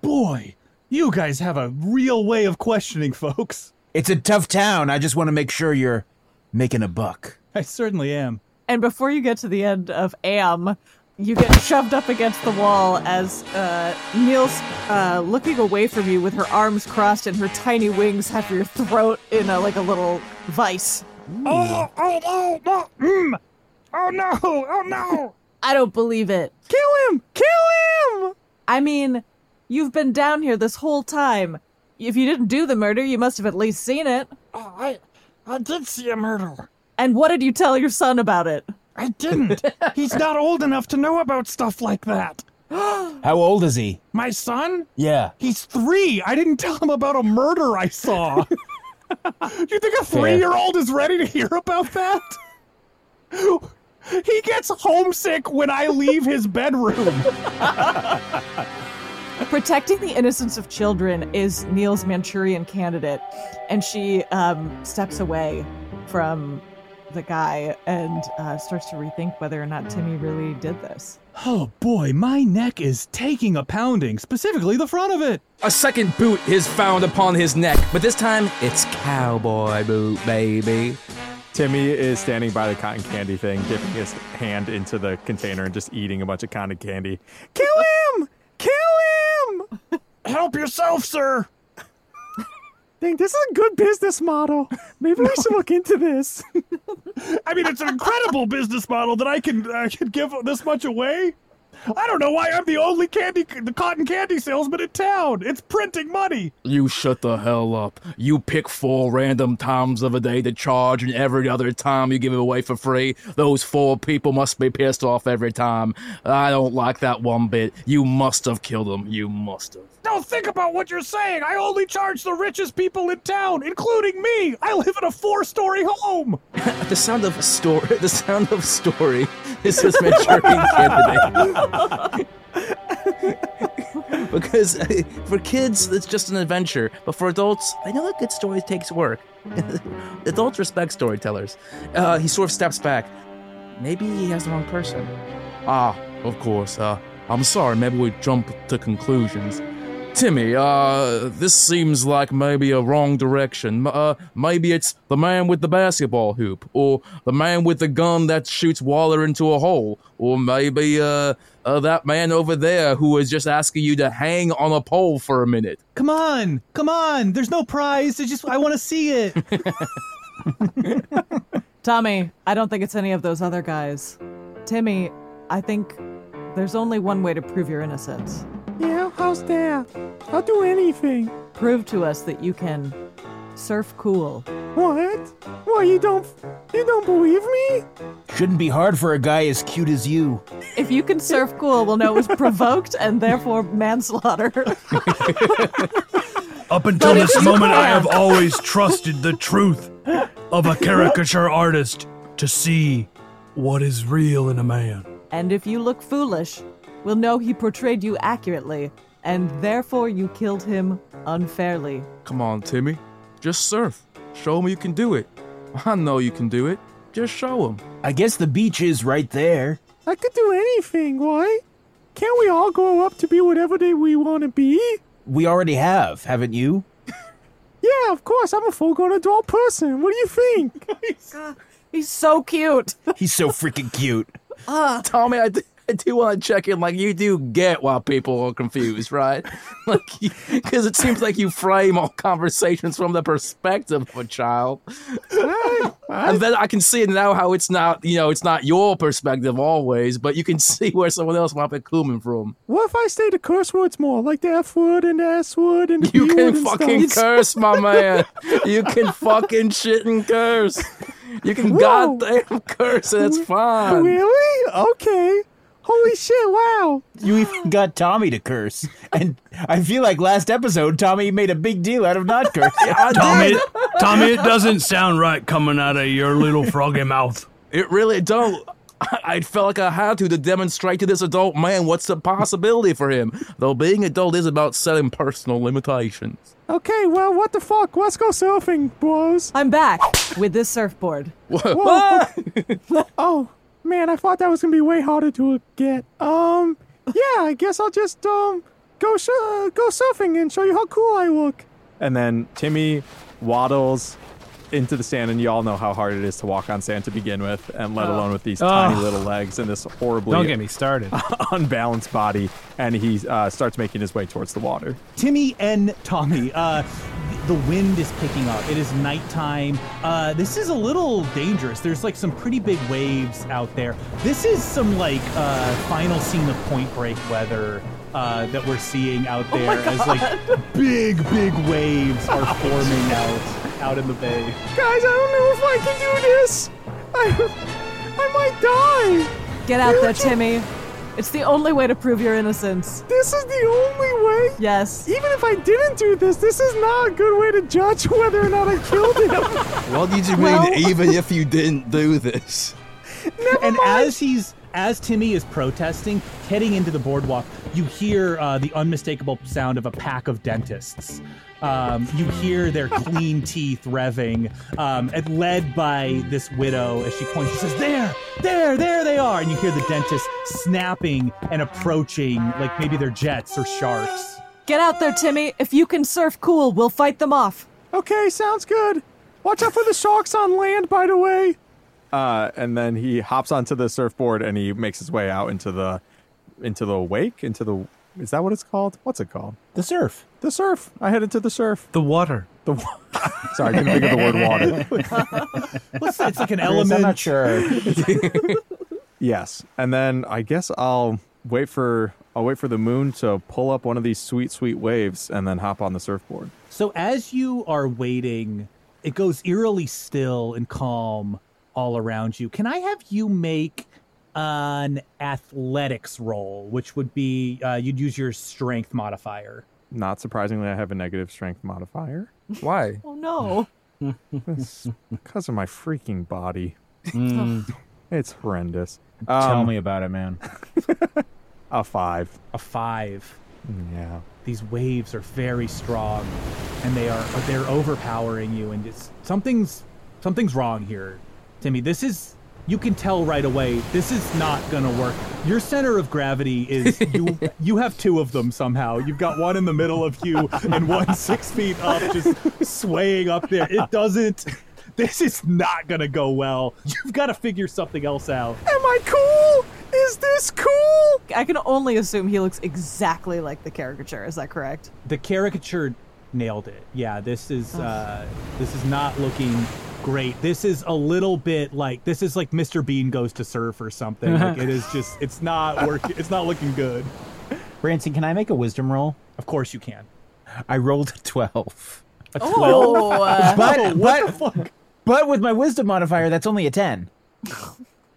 boy. You guys have a real way of questioning folks. It's a tough town. I just want to make sure you're making a buck. I certainly am. And before you get to the end of Am, you get shoved up against the wall as uh, Neil's uh, looking away from you with her arms crossed and her tiny wings have your throat in a, like a little vice. Oh, oh, oh, no. Mm. Oh, no. Oh, no. I don't believe it. Kill him! Kill him! I mean, you've been down here this whole time. If you didn't do the murder, you must have at least seen it. Oh, I, I did see a murder. And what did you tell your son about it? I didn't. He's not old enough to know about stuff like that. [gasps] How old is he? My son? Yeah. He's three. I didn't tell him about a murder I saw. [laughs] you think a three year old is ready to hear about that? He gets homesick when I leave his bedroom. [laughs] Protecting the innocence of children is Neil's Manchurian candidate, and she um, steps away from the guy and uh, starts to rethink whether or not Timmy really did this. Oh boy, my neck is taking a pounding, specifically the front of it. A second boot is found upon his neck, but this time it's cowboy boot, baby. Timmy is standing by the cotton candy thing, dipping his hand into the container and just eating a bunch of cotton candy. Kill him! Kill him! Help yourself, sir. Dang, this is a good business model. Maybe we should look into this. [laughs] I mean, it's an incredible business model that I can I can give this much away. I don't know why I'm the only candy, the cotton candy salesman in town. It's printing money. You shut the hell up. You pick four random times of a day to charge, and every other time you give it away for free. Those four people must be pissed off every time. I don't like that one bit. You must have killed them. You must have. Now think about what you're saying. I only charge the richest people in town, including me. I live in a four-story home. [laughs] the sound of story. [laughs] The sound of story is this Manchurian candidate. because uh, [laughs] for kids, it's just an adventure, but for adults, I know that good story takes work. adults respect storytellers. Uh, he sort of steps back. Maybe he has the wrong person. Ah, of course. Uh, I'm sorry. Maybe we jump to conclusions. Timmy, uh, this seems like maybe a wrong direction. Uh, maybe it's the man with the basketball hoop, or the man with the gun that shoots Waller into a hole, or maybe, uh, uh, that man over there who is just asking you to hang on a pole for a minute. Come on, come on. There's no prize. It's just I want to see it. [laughs] Tommy, I don't think it's any of those other guys. Timmy, I think there's only one way to prove your innocence. Yeah, how's that? I'll do anything. Prove to us that you can surf cool. What? What, you don't you don't believe me? Shouldn't be hard for a guy as cute as you. If you can surf cool, we'll know it was provoked and therefore manslaughter. [laughs] Up until this moment, I have always trusted the truth of a caricature artist to see what is real in a man. and if you look foolish, we'll know he portrayed you accurately, and therefore you killed him unfairly. Come on, Timmy. Just surf. Show him you can do it. I know you can do it. Just show him. I guess the beach is right there. I could do anything, why? Can't we all grow up to be whatever they we want to be? We already have, haven't you? [laughs] Yeah, of course. I'm a full-grown adult person. What do you think? [laughs] He's so cute. He's so freaking cute. Ah. Tommy, I, d- I [laughs] do want to check in. Like, you do get why people are confused, right? [laughs] like, because it seems like you frame all conversations from the perspective of a child. and then I can see now how it's not, you know, it's not your perspective always, but you can [laughs] see where someone else might be coming from. What if I say the curse words more, like the F word and the S word and the You B can and fucking curse, my man. You can fucking shit and curse. You can Whoa. goddamn curse, and it's fine. Really? Okay. Holy shit! Wow. You even got Tommy to curse. And I feel like last episode, Tommy made a big deal out of not [laughs] cursing. Tommy, Tommy, it doesn't sound right coming out of your little froggy mouth. It really don't. I, I felt like I had to to demonstrate to this adult man what's the possibility for him. Though being adult is about setting personal limitations. Okay, well, what the fuck? Let's go surfing, boys. I'm back with this surfboard. Whoa. [laughs] oh, man, I thought that was gonna be way harder to get. Um, yeah, I guess I'll just um go sh- uh, go surfing and show you how cool I look. And then Timmy waddles into the sand, and you all know how hard it is to walk on sand to begin with, and let Oh. alone with these Ugh. tiny little legs and this horribly Don't get me started. [laughs] unbalanced body. And he uh, starts making his way towards the water. Timmy and Tommy, uh, the wind is picking up. It is nighttime. Uh, this is a little dangerous. There's like some pretty big waves out there. This is some like uh, final scene of Point Break weather uh, that we're seeing out Oh there as like big, big waves are [laughs] forming out out in the bay. Guys, I don't know if I can do this. I, I might die. Get out there, Timmy. It's the only way to prove your innocence. This is the only way. Yes. Even if I didn't do this, this is not a good way to judge whether or not I killed him. [laughs] What did you Well- mean, even if you didn't do this? and as he's as Timmy is protesting, heading into the boardwalk, you hear uh, the unmistakable sound of a pack of dentists. Um, you hear their clean teeth revving, um, and led by this widow as she points. She says, "There, there, there they are!" And you hear the dentist snapping and approaching, like maybe they're jets or sharks. Get out there, Timmy. If you can surf cool, we'll fight them off. Okay, sounds good. Watch out for the sharks on land, by the way. Uh, and then he hops onto the surfboard and he makes his way out into the into the wake into the is that what it's called? What's it called? The surf. The surf. I headed to the surf. The water. The wa- [laughs] sorry, I couldn't think of the word water. [laughs] What's it's like an Chris, element. I'm not sure. [laughs] yes, and then I guess I'll wait for I'll wait for the moon to pull up one of these sweet sweet waves and then hop on the surfboard. So as you are waiting, it goes eerily still and calm all around you. Can I have you make an athletics roll, which would be uh, you'd use your strength modifier. Not surprisingly, I have a negative strength modifier. Why? [laughs] Oh no. because of my freaking body. Mm. [laughs] It's horrendous. Tell Um, me about it, man. [laughs] A five. A five. Yeah. These waves are very strong, and they are they're overpowering you. And it's something's something's wrong here, Timmy. This is you can tell right away. This is not gonna work. Your center of gravity is you. [laughs] you have two of them somehow. You've got one in the middle of you and one [laughs] six feet up, just swaying up there. It doesn't. This is not gonna go well. You've got to figure something else out. Am I cool? Is this cool? I can only assume he looks exactly like the caricature. Is that correct? The caricature nailed it. Yeah, this is uh this is not looking great. This is a little bit like this is like Mr. Bean goes to surf or something. Like it is just [laughs] it's not working it's not looking good. Branson, can I make a wisdom roll? Of course you can. I rolled a 12. A Oh, uh, [laughs] but, the but, fuck? but with my wisdom modifier, that's only a 10.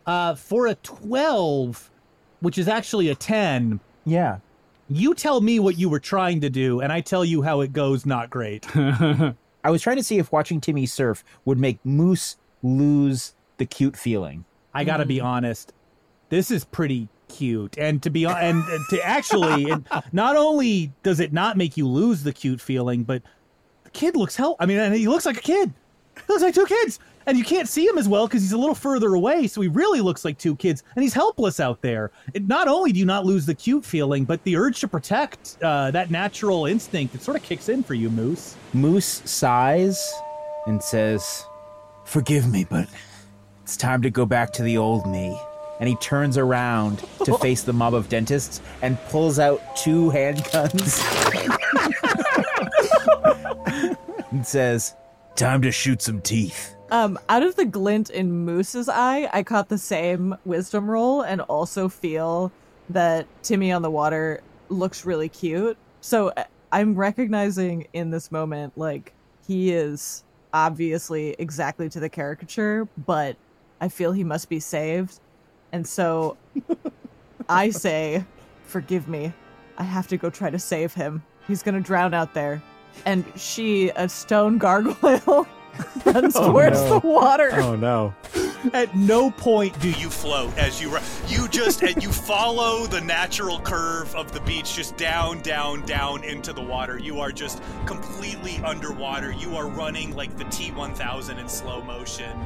Uh for a 12, which is actually a 10, Yeah. You tell me what you were trying to do and I tell you how it goes not great. [laughs] I was trying to see if watching Timmy surf would make Moose lose the cute feeling. I got to be mm. honest. This is pretty cute, and to be hon- and, and to actually, it, not only does it not make you lose the cute feeling, but the kid looks hell. I mean, and he looks like a kid. He looks like two kids, and you can't see him as well because he's a little further away. So he really looks like two kids, and he's helpless out there. It, not only do you not lose the cute feeling, but the urge to protect, uh, that natural instinct, it sort of kicks in for you, Moose. Moose sighs and says, Forgive me, but it's time to go back to the old me. And he turns around to [laughs] face the mob of dentists and pulls out two handguns [laughs] and says, Time to shoot some teeth. Um, out of the glint in Moose's eye, I caught the same wisdom roll and also feel that Timmy on the water looks really cute. So uh, I'm recognizing in this moment, like, he is obviously exactly to the caricature, but I feel he must be saved. And so [laughs] I say, Forgive me. I have to go try to save him. He's going to drown out there. And she, a stone gargoyle, [laughs] [laughs] runs Oh, towards no. the water. Oh no. At no point do you float as you run. You just and you follow the natural curve of the beach, just down, down, down into the water. You are just completely underwater. You are running like the T1000 in slow motion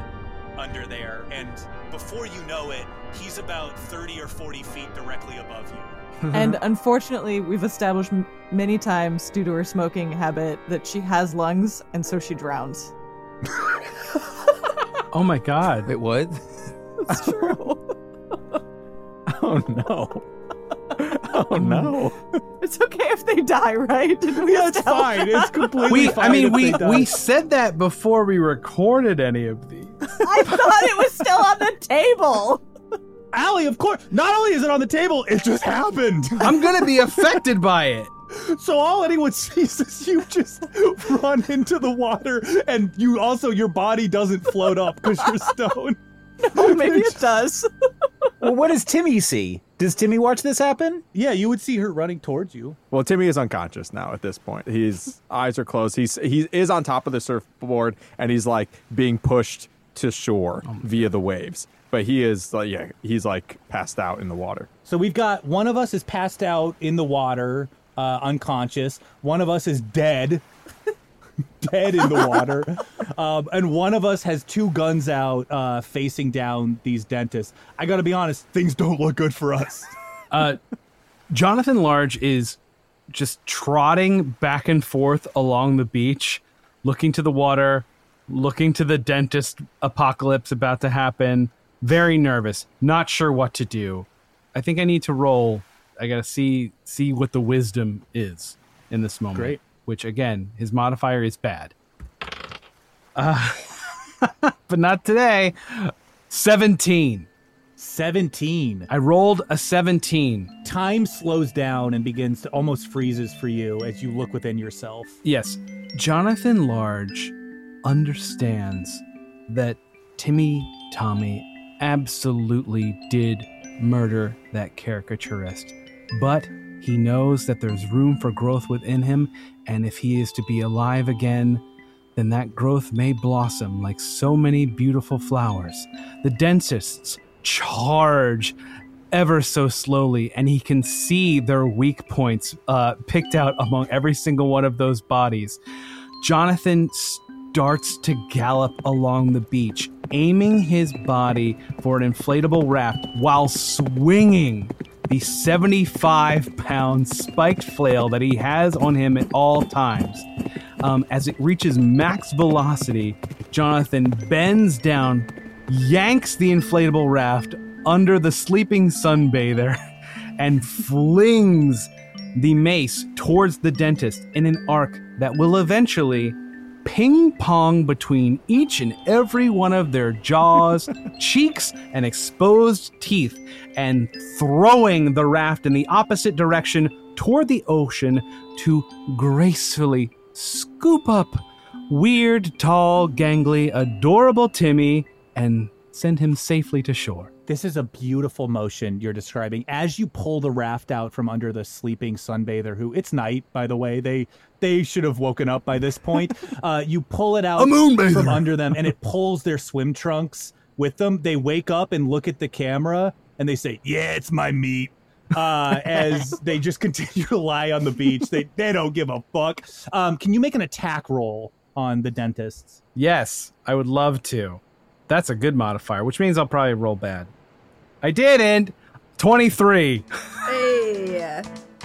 under there, and before you know it, he's about 30 or 40 feet directly above you. [laughs] and unfortunately, we've established m- many times due to her smoking habit that she has lungs, and so she drowns. Oh my god. Wait, what? [laughs] It's true. Oh no. Oh no. [laughs] it's okay if they die, right? Didn't we Yeah, it's establish fine. that? It's completely We fine. I mean if we they die. we said that before we recorded any of these. [laughs] I thought it was still on the table. Allie, of course. Not only is it on the table, it just happened. I'm gonna be affected by it. So all anyone [laughs] sees is you just run into the water, and you also your body doesn't float up because you're stone. [laughs] Oh, maybe it does. Well, what does Timmy see? Does Timmy watch this happen? Yeah, you would see her running towards you. Well, Timmy is unconscious now at this point. His eyes are closed. He's he is on top of the surfboard and he's like being pushed to shore oh via the waves. But he is like yeah, he's like passed out in the water. So we've got one of us is passed out in the water, uh, unconscious. One of us is dead, [laughs] dead in the water, um, and one of us has two guns out, uh, facing down these dentists. I got to be honest, things don't look good for us. [laughs] Uh, Jonathan Large is just trotting back and forth along the beach, looking to the water, looking to the dentist apocalypse about to happen. Very nervous, not sure what to do. I think I need to roll. I gotta see see what the wisdom is in this moment. Great. Which again, his modifier is bad. Uh, [laughs] but not today. Seventeen. 17. I rolled a 17. Time slows down and begins to almost freezes for you as you look within yourself. Yes, Jonathan Large understands that Timmy Tommy absolutely did murder that caricaturist. But he knows that there's room for growth within him, and if he is to be alive again, then that growth may blossom like so many beautiful flowers. The dentists charge ever so slowly, and he can see their weak points uh, picked out among every single one of those bodies. Jonathan starts to gallop along the beach, aiming his body for an inflatable raft while swinging the 75 pound spiked flail that he has on him at all times. Um, as it reaches max velocity, Jonathan bends down, yanks the inflatable raft under the sleeping sunbather, [laughs] and flings the mace towards the dentist in an arc that will eventually ping pong between each and every one of their jaws, [laughs] cheeks, and exposed teeth, and throwing the raft in the opposite direction toward the ocean to gracefully scoop up weird, tall, gangly, adorable Timmy and send him safely to shore. This is a beautiful motion you're describing as you pull the raft out from under the sleeping sunbather who it's night by the way they they should have woken up by this point [laughs] uh, you pull it out A moonbather. from under them and it pulls their swim trunks with them they wake up and look at the camera and they say yeah it's my meat uh, as they just continue to lie on the beach they they don't give a fuck um, can you make an attack roll on the dentists Yes, I would love to. That's a good modifier, which means I'll probably roll bad. I didn't. 23. Hey.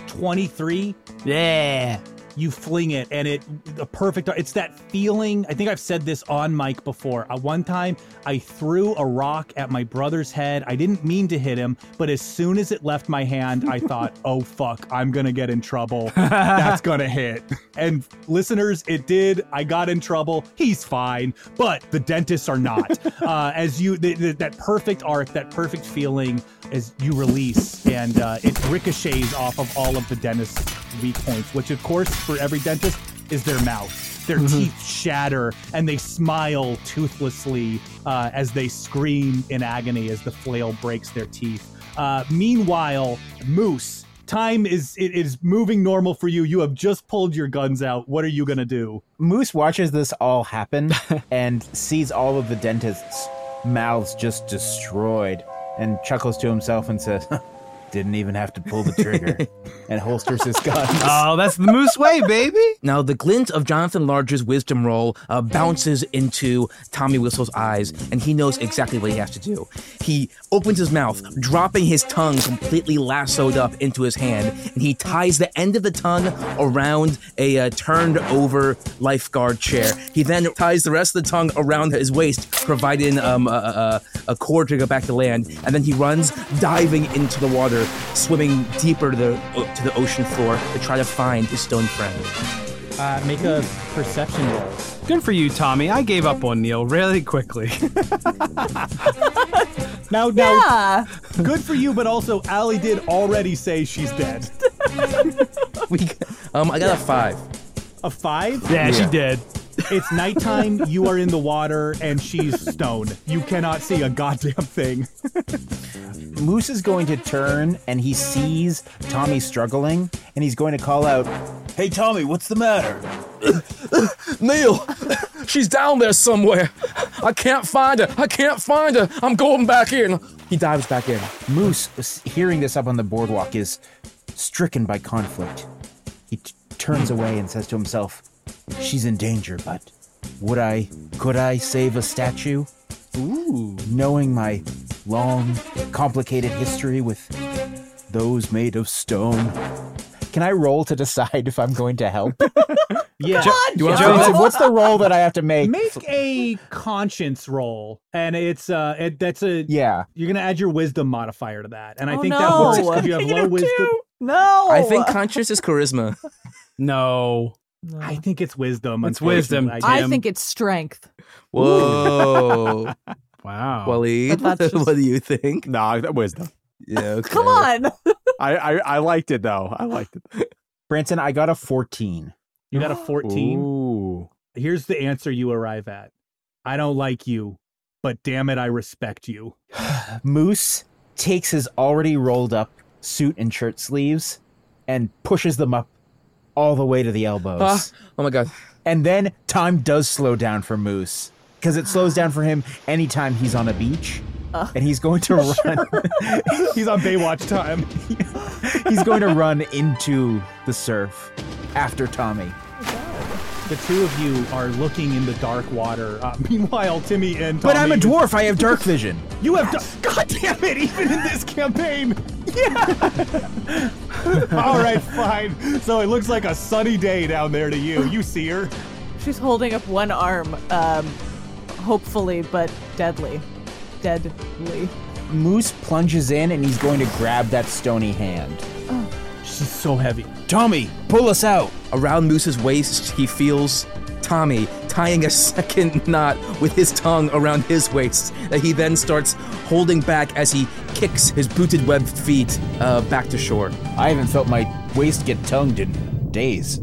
23 Yeah. You fling it and it the perfect it's that feeling i think i've said this on mic before. Uh, one time i threw a rock at my brother's head. I didn't mean to hit him but as soon as it left my hand i thought [laughs] oh fuck i'm gonna get in trouble. [laughs] That's gonna hit. And listeners it did. I got in trouble. He's fine but the dentists are not. [laughs] Uh, as you th- th- that perfect arc that perfect feeling as you release and uh, it ricochets off of all of the dentist's weak points which of course for every dentist is their mouth. Their teeth shatter and they smile toothlessly uh, as they scream in agony as the flail breaks their teeth. Uh, meanwhile moose time is it is moving normal for you. You have just pulled your guns out. What are you gonna do? Moose watches this all happen [laughs] and sees all of the dentists' mouths just destroyed and chuckles to himself and says, [laughs] Didn't even have to pull the trigger, [laughs] and holsters his gun. Oh, that's the moose way, baby. Now, the glint of Jonathan Larger's wisdom roll uh, bounces into Tommy Whistle's eyes, and he knows exactly what he has to do. He opens his mouth, dropping his tongue completely lassoed up into his hand, and he ties the end of the tongue around a uh, turned over lifeguard chair. He then ties the rest of the tongue around his waist, providing um, a, a, a cord to go back to land, and then he runs, diving into the water, swimming deeper to the, to the ocean floor to try to find his stone friend. uh, make a perception roll Good for you, Tommy. I gave up on Neil really quickly. [laughs] now now good for you but also Allie did already say she's dead [laughs] We, um, I got a five. a five yeah, she did. It's nighttime. You are in the water, and she's stoned. You cannot see a goddamn thing. Moose is going to turn and he sees Tommy struggling and he's going to call out, Hey Tommy, what's the matter? [coughs] Neil, she's down there somewhere. I can't find her. I can't find her. I'm going back in. He dives back in. Moose, hearing this up on the boardwalk, is stricken by conflict. He t- turns away and says to himself, She's in danger, but would I, could I save a statue? Ooh. Knowing my long, complicated history with those made of stone. Can I roll to decide if I'm going to help? [laughs] Yeah. Jo- you want Johnson, what's the roll that I have to make? Make a conscience roll, and it's uh, it, that's a yeah. You're gonna add your wisdom modifier to that, and I Oh, think no. that works because you have [laughs] low wisdom. No. I think conscience is charisma. [laughs] No. I think it's wisdom. It's wisdom. I think it's strength. Whoa. [laughs] Wow. Waleed, [laughs] just- what do you think? Nah, that wisdom. Yeah, [laughs] okay. Come on. I, I I liked it though. I liked it. Branson, I got a 14. You got a 14. Ooh. Here's the answer you arrive at. I don't like you, but damn it, I respect you. [sighs] Moose takes his already rolled up suit and shirt sleeves and pushes them up all the way to the elbows. Ah, oh my god. And then time does slow down for Moose because it slows down for him anytime he's on a beach. and he's going to [laughs] run. [laughs] he's on Baywatch time. [laughs] he's going to run into the surf after Tommy. The two of you are looking in the dark water. Uh, meanwhile, Timmy and But I'm a dwarf. I have dark vision. You have. da- God damn it! Even in this campaign. Yeah. [laughs] All right, fine. So it looks like a sunny day down there to you. You see her. She's holding up one arm, um, hopefully, but deadly. Deadly. Moose plunges in and he's going to grab that stony hand. She's so heavy. Tommy, pull us out. Around Moose's waist, he feels Tommy tying a second knot with his tongue around his waist that he then starts holding back as he kicks his booted webbed feet uh, back to shore. I haven't felt my waist get tongued in days.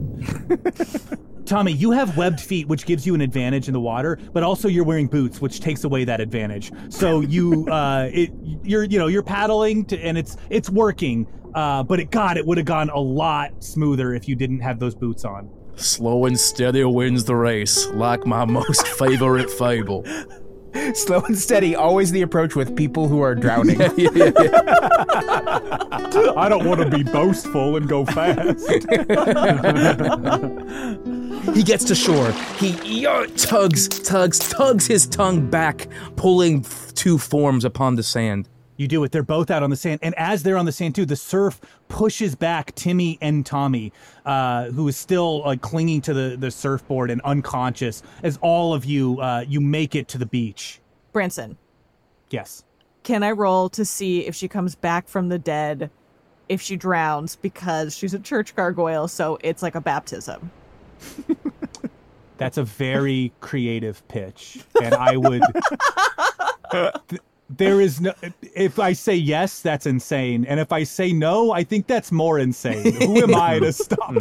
[laughs] Tommy, you have webbed feet, which gives you an advantage in the water, but also you're wearing boots, which takes away that advantage. So you, [laughs] uh, it, you're, you know, you're paddling, to, and it's it's working. Uh, but it, God, it would have gone a lot smoother if you didn't have those boots on. Slow and steady wins the race, like my most [laughs] favorite fable. Slow and steady, always the approach with people who are [laughs] drowning. [laughs] I don't want to be boastful and go fast. He gets to shore. He yo, tugs, tugs, tugs his tongue back, pulling f- two forms upon the sand. You do it. They're both out on the sand, and as they're on the sand too, the surf pushes back Timmy and Tommy, uh, who is still like clinging to the, the surfboard and unconscious. As all of you, uh, you make it to the beach. Branson, Yes. can I roll to see if she comes back from the dead, if she drowns, because she's a church gargoyle, so it's like a baptism? [laughs] That's a very creative pitch, and I would. [laughs] th- there is no. If I say yes, that's insane, and if I say no, I think that's more insane. Who am I to [laughs] stop?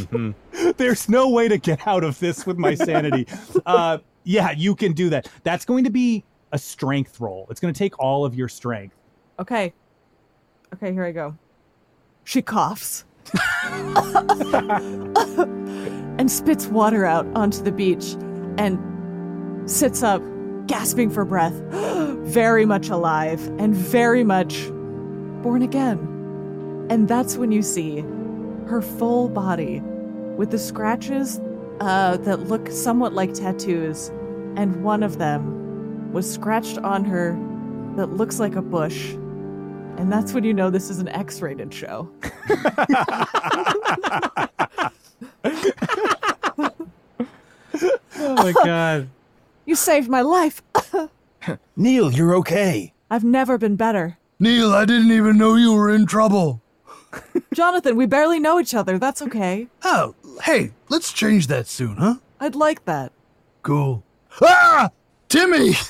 There's no way to get out of this with my sanity. Uh, yeah, you can do that. That's going to be a strength roll. It's going to take all of your strength. Okay. Okay, here I go. She coughs. [laughs] and spits water out onto the beach and sits up, gasping for breath, [gasps] very much alive and very much born again. And that's when you see her full body with the scratches uh, that look somewhat like tattoos, and one of them was scratched on her that looks like a bush. And that's when you know this is an X rated show. [laughs] Oh my god. You saved my life. [laughs] Neil, you're okay. I've never been better. Neil, I didn't even know you were in trouble. [laughs] Jonathan, we barely know each other. That's okay. Oh, hey, let's change that soon, huh? I'd like that. Cool. Ah! Timmy! [laughs]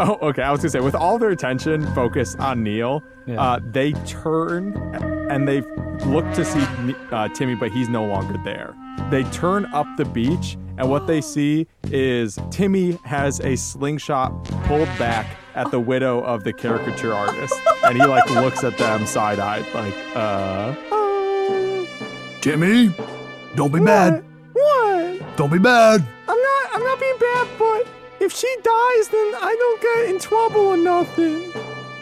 Oh, okay. I was gonna say, with all their attention focused on Neil, uh, they turn and they look to see uh, Timmy, but he's no longer there. They turn up the beach, and what they see is Timmy has a slingshot pulled back at the widow of the caricature artist, and he like looks at them side-eyed, like, uh. Timmy, don't be bad. What? Don't be bad. I'm not. I'm not being bad, but if she dies, then I don't get in trouble or nothing.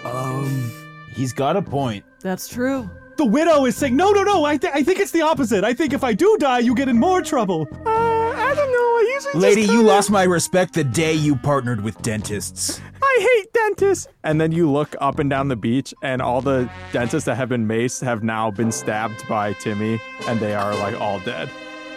Um, he's got a point. That's true. The widow is saying, no, no, no. I, th- I think it's the opposite. I think if I do die, you get in more trouble. Uh, I don't know. I usually Lady, just you kinda- lost my respect the day you partnered with dentists. I hate dentists. And then you look up and down the beach, and all the dentists that have been maced have now been stabbed by Timmy, and they are like all dead.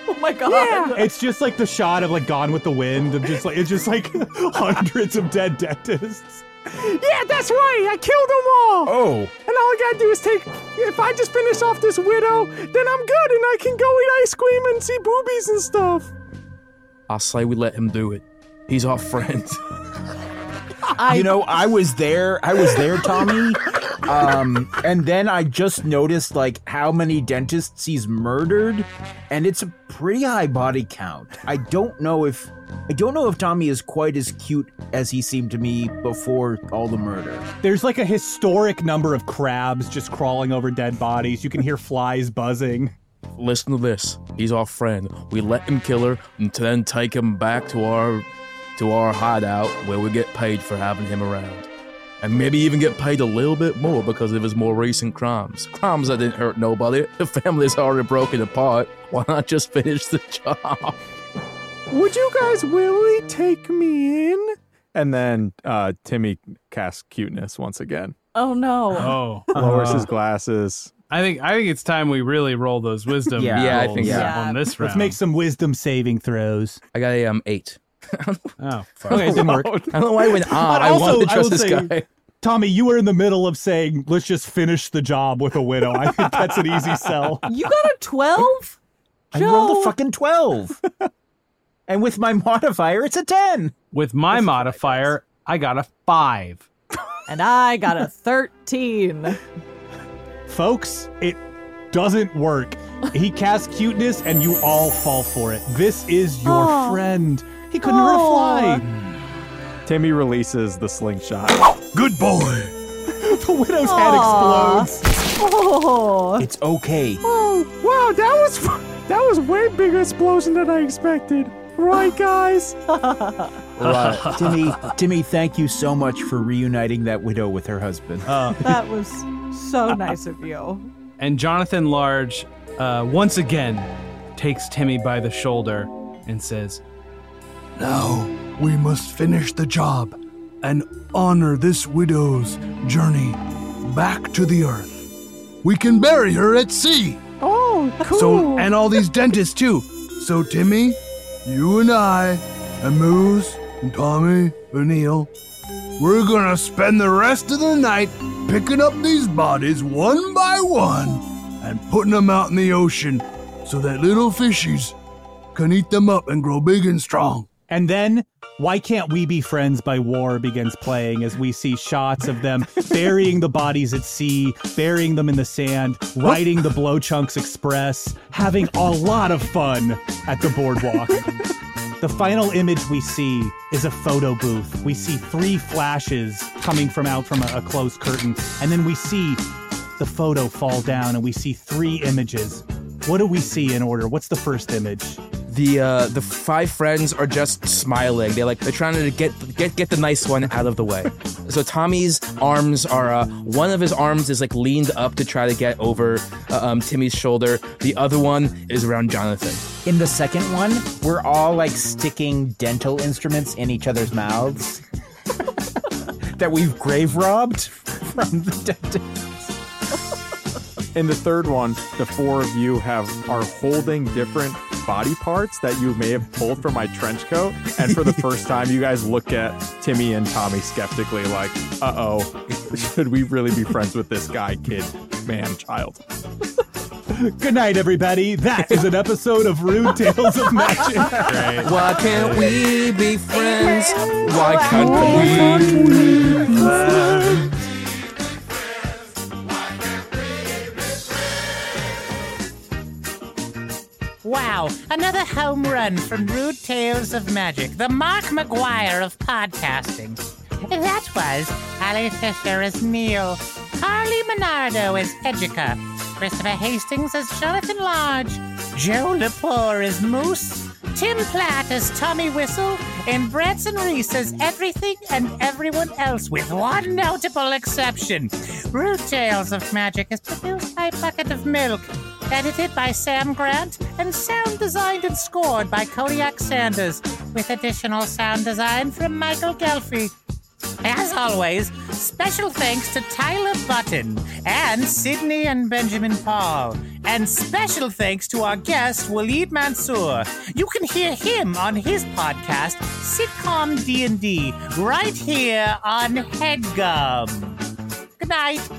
Oh my god. Yeah, it's just like the shot of like Gone with the Wind. Of just like it's just like [laughs] hundreds of dead dentists. Yeah, that's right. I killed them all. Oh. And all I gotta do is take. If I just finish off this widow, then I'm good, and I can go eat ice cream and see boobies and stuff. I say we let him do it. He's our friend. [laughs] you know, I was there. I was there, Tommy. Um, and then I just noticed like how many dentists he's murdered, and it's a pretty high body count. I don't know if I don't know if Tommy is quite as cute as he seemed to me before all the murder. There's like a historic number of crabs just crawling over dead bodies. You can hear flies buzzing. Listen to this. He's our friend. We let him kill her and then take him back to our to our hideout where we get paid for having him around. And maybe even get paid a little bit more because of his more recent crimes. Crimes that didn't hurt nobody. The family's already broken apart. Why not just finish the job? Would you guys really take me in? And then uh, Timmy casts cuteness once again. Oh no. Oh, [laughs] Lowers his glasses. I think I think it's time we really roll those wisdom. Yeah. Yeah, I think so. on this round. Let's make some wisdom saving throws. I got a um eight. Oh, fuck. [laughs] Okay, it didn't work. I don't know why I went on. But I also, wanted to trust this say, guy. Tommy, you were in the middle of saying, let's just finish the job with a widow. I think that's an easy sell. [laughs] You got a 12? I rolled a fucking 12. [laughs] and with my modifier, it's a 10. With my modifier, I got a five. And I got a 13. Folks, it doesn't work. He casts cuteness and you all fall for it. This is your Aw. friend. He couldn't hurt a fly. Timmy releases the slingshot. Good boy. [laughs] the widow's head explodes. Oh. It's okay. Oh, wow, that was that was way bigger explosion than I expected. Right, guys? [laughs] Right. Timmy, Timmy, thank you so much for reuniting that widow with her husband. [laughs] That was so nice of you. And Jonathan Large uh, once again takes Timmy by the shoulder and says, Now we must finish the job and honor this widow's journey back to the earth. We can bury her at sea. Oh, cool. So and all these dentists too. So Timmy, you and I, and Moose, and Tommy, and Neil, we're gonna spend the rest of the night picking up these bodies one by one and putting them out in the ocean so that little fishies can eat them up and grow big and strong. And then, Why Can't We Be Friends by War begins playing as we see shots of them [laughs] burying the bodies at sea, burying them in the sand, riding the Blow Chunks Express, having a lot of fun at the boardwalk. [laughs] The final image we see is a photo booth. We see three flashes coming from out from a, a closed curtain, and then we see the photo fall down and we see three images. What do we see in order? What's the first image? The uh, the five friends are just smiling. They're like they're trying to get get get the nice one out of the way. [laughs] So Tommy's arms are uh, one of his arms is like leaned up to try to get over uh, um, Timmy's shoulder. The other one is around Jonathan. In the second one, we're all like sticking dental instruments in each other's mouths [laughs] that we've grave robbed from the dentist. In the third one, the four of you have are holding different body parts that you may have pulled from my trench coat. And for the [laughs] first time, you guys look at Timmy and Tommy skeptically, like, uh oh, [laughs] should we really be friends with this guy, kid, man, child? [laughs] Good night, everybody. That is an episode of Rude Tales of Magic. Why can't we be friends? Why can't we be friends? Wow, another home run from Rude Tales of Magic, the Mark McGwire of podcasting. That was Ali Fisher as Neil, Carly Monardo as Edgica, Christopher Hastings as Jonathan Large, Joe Lepore as Moose, Tim Platt as Tommy Whistle, and Branson Reese as everything and everyone else, with one notable exception. Rude Tales of Magic is produced by Bucket of Milk, edited by Sam Grant, and sound designed and scored by Kodiak Sanders, with additional sound design from Michaël Ghelfi. As always, special thanks to Tyler Button and Sydney and Benjamin Paul. And special thanks to our guest Waleed Mansour. You can hear him on his podcast Sitcom D&D right here on Headgum. Good night.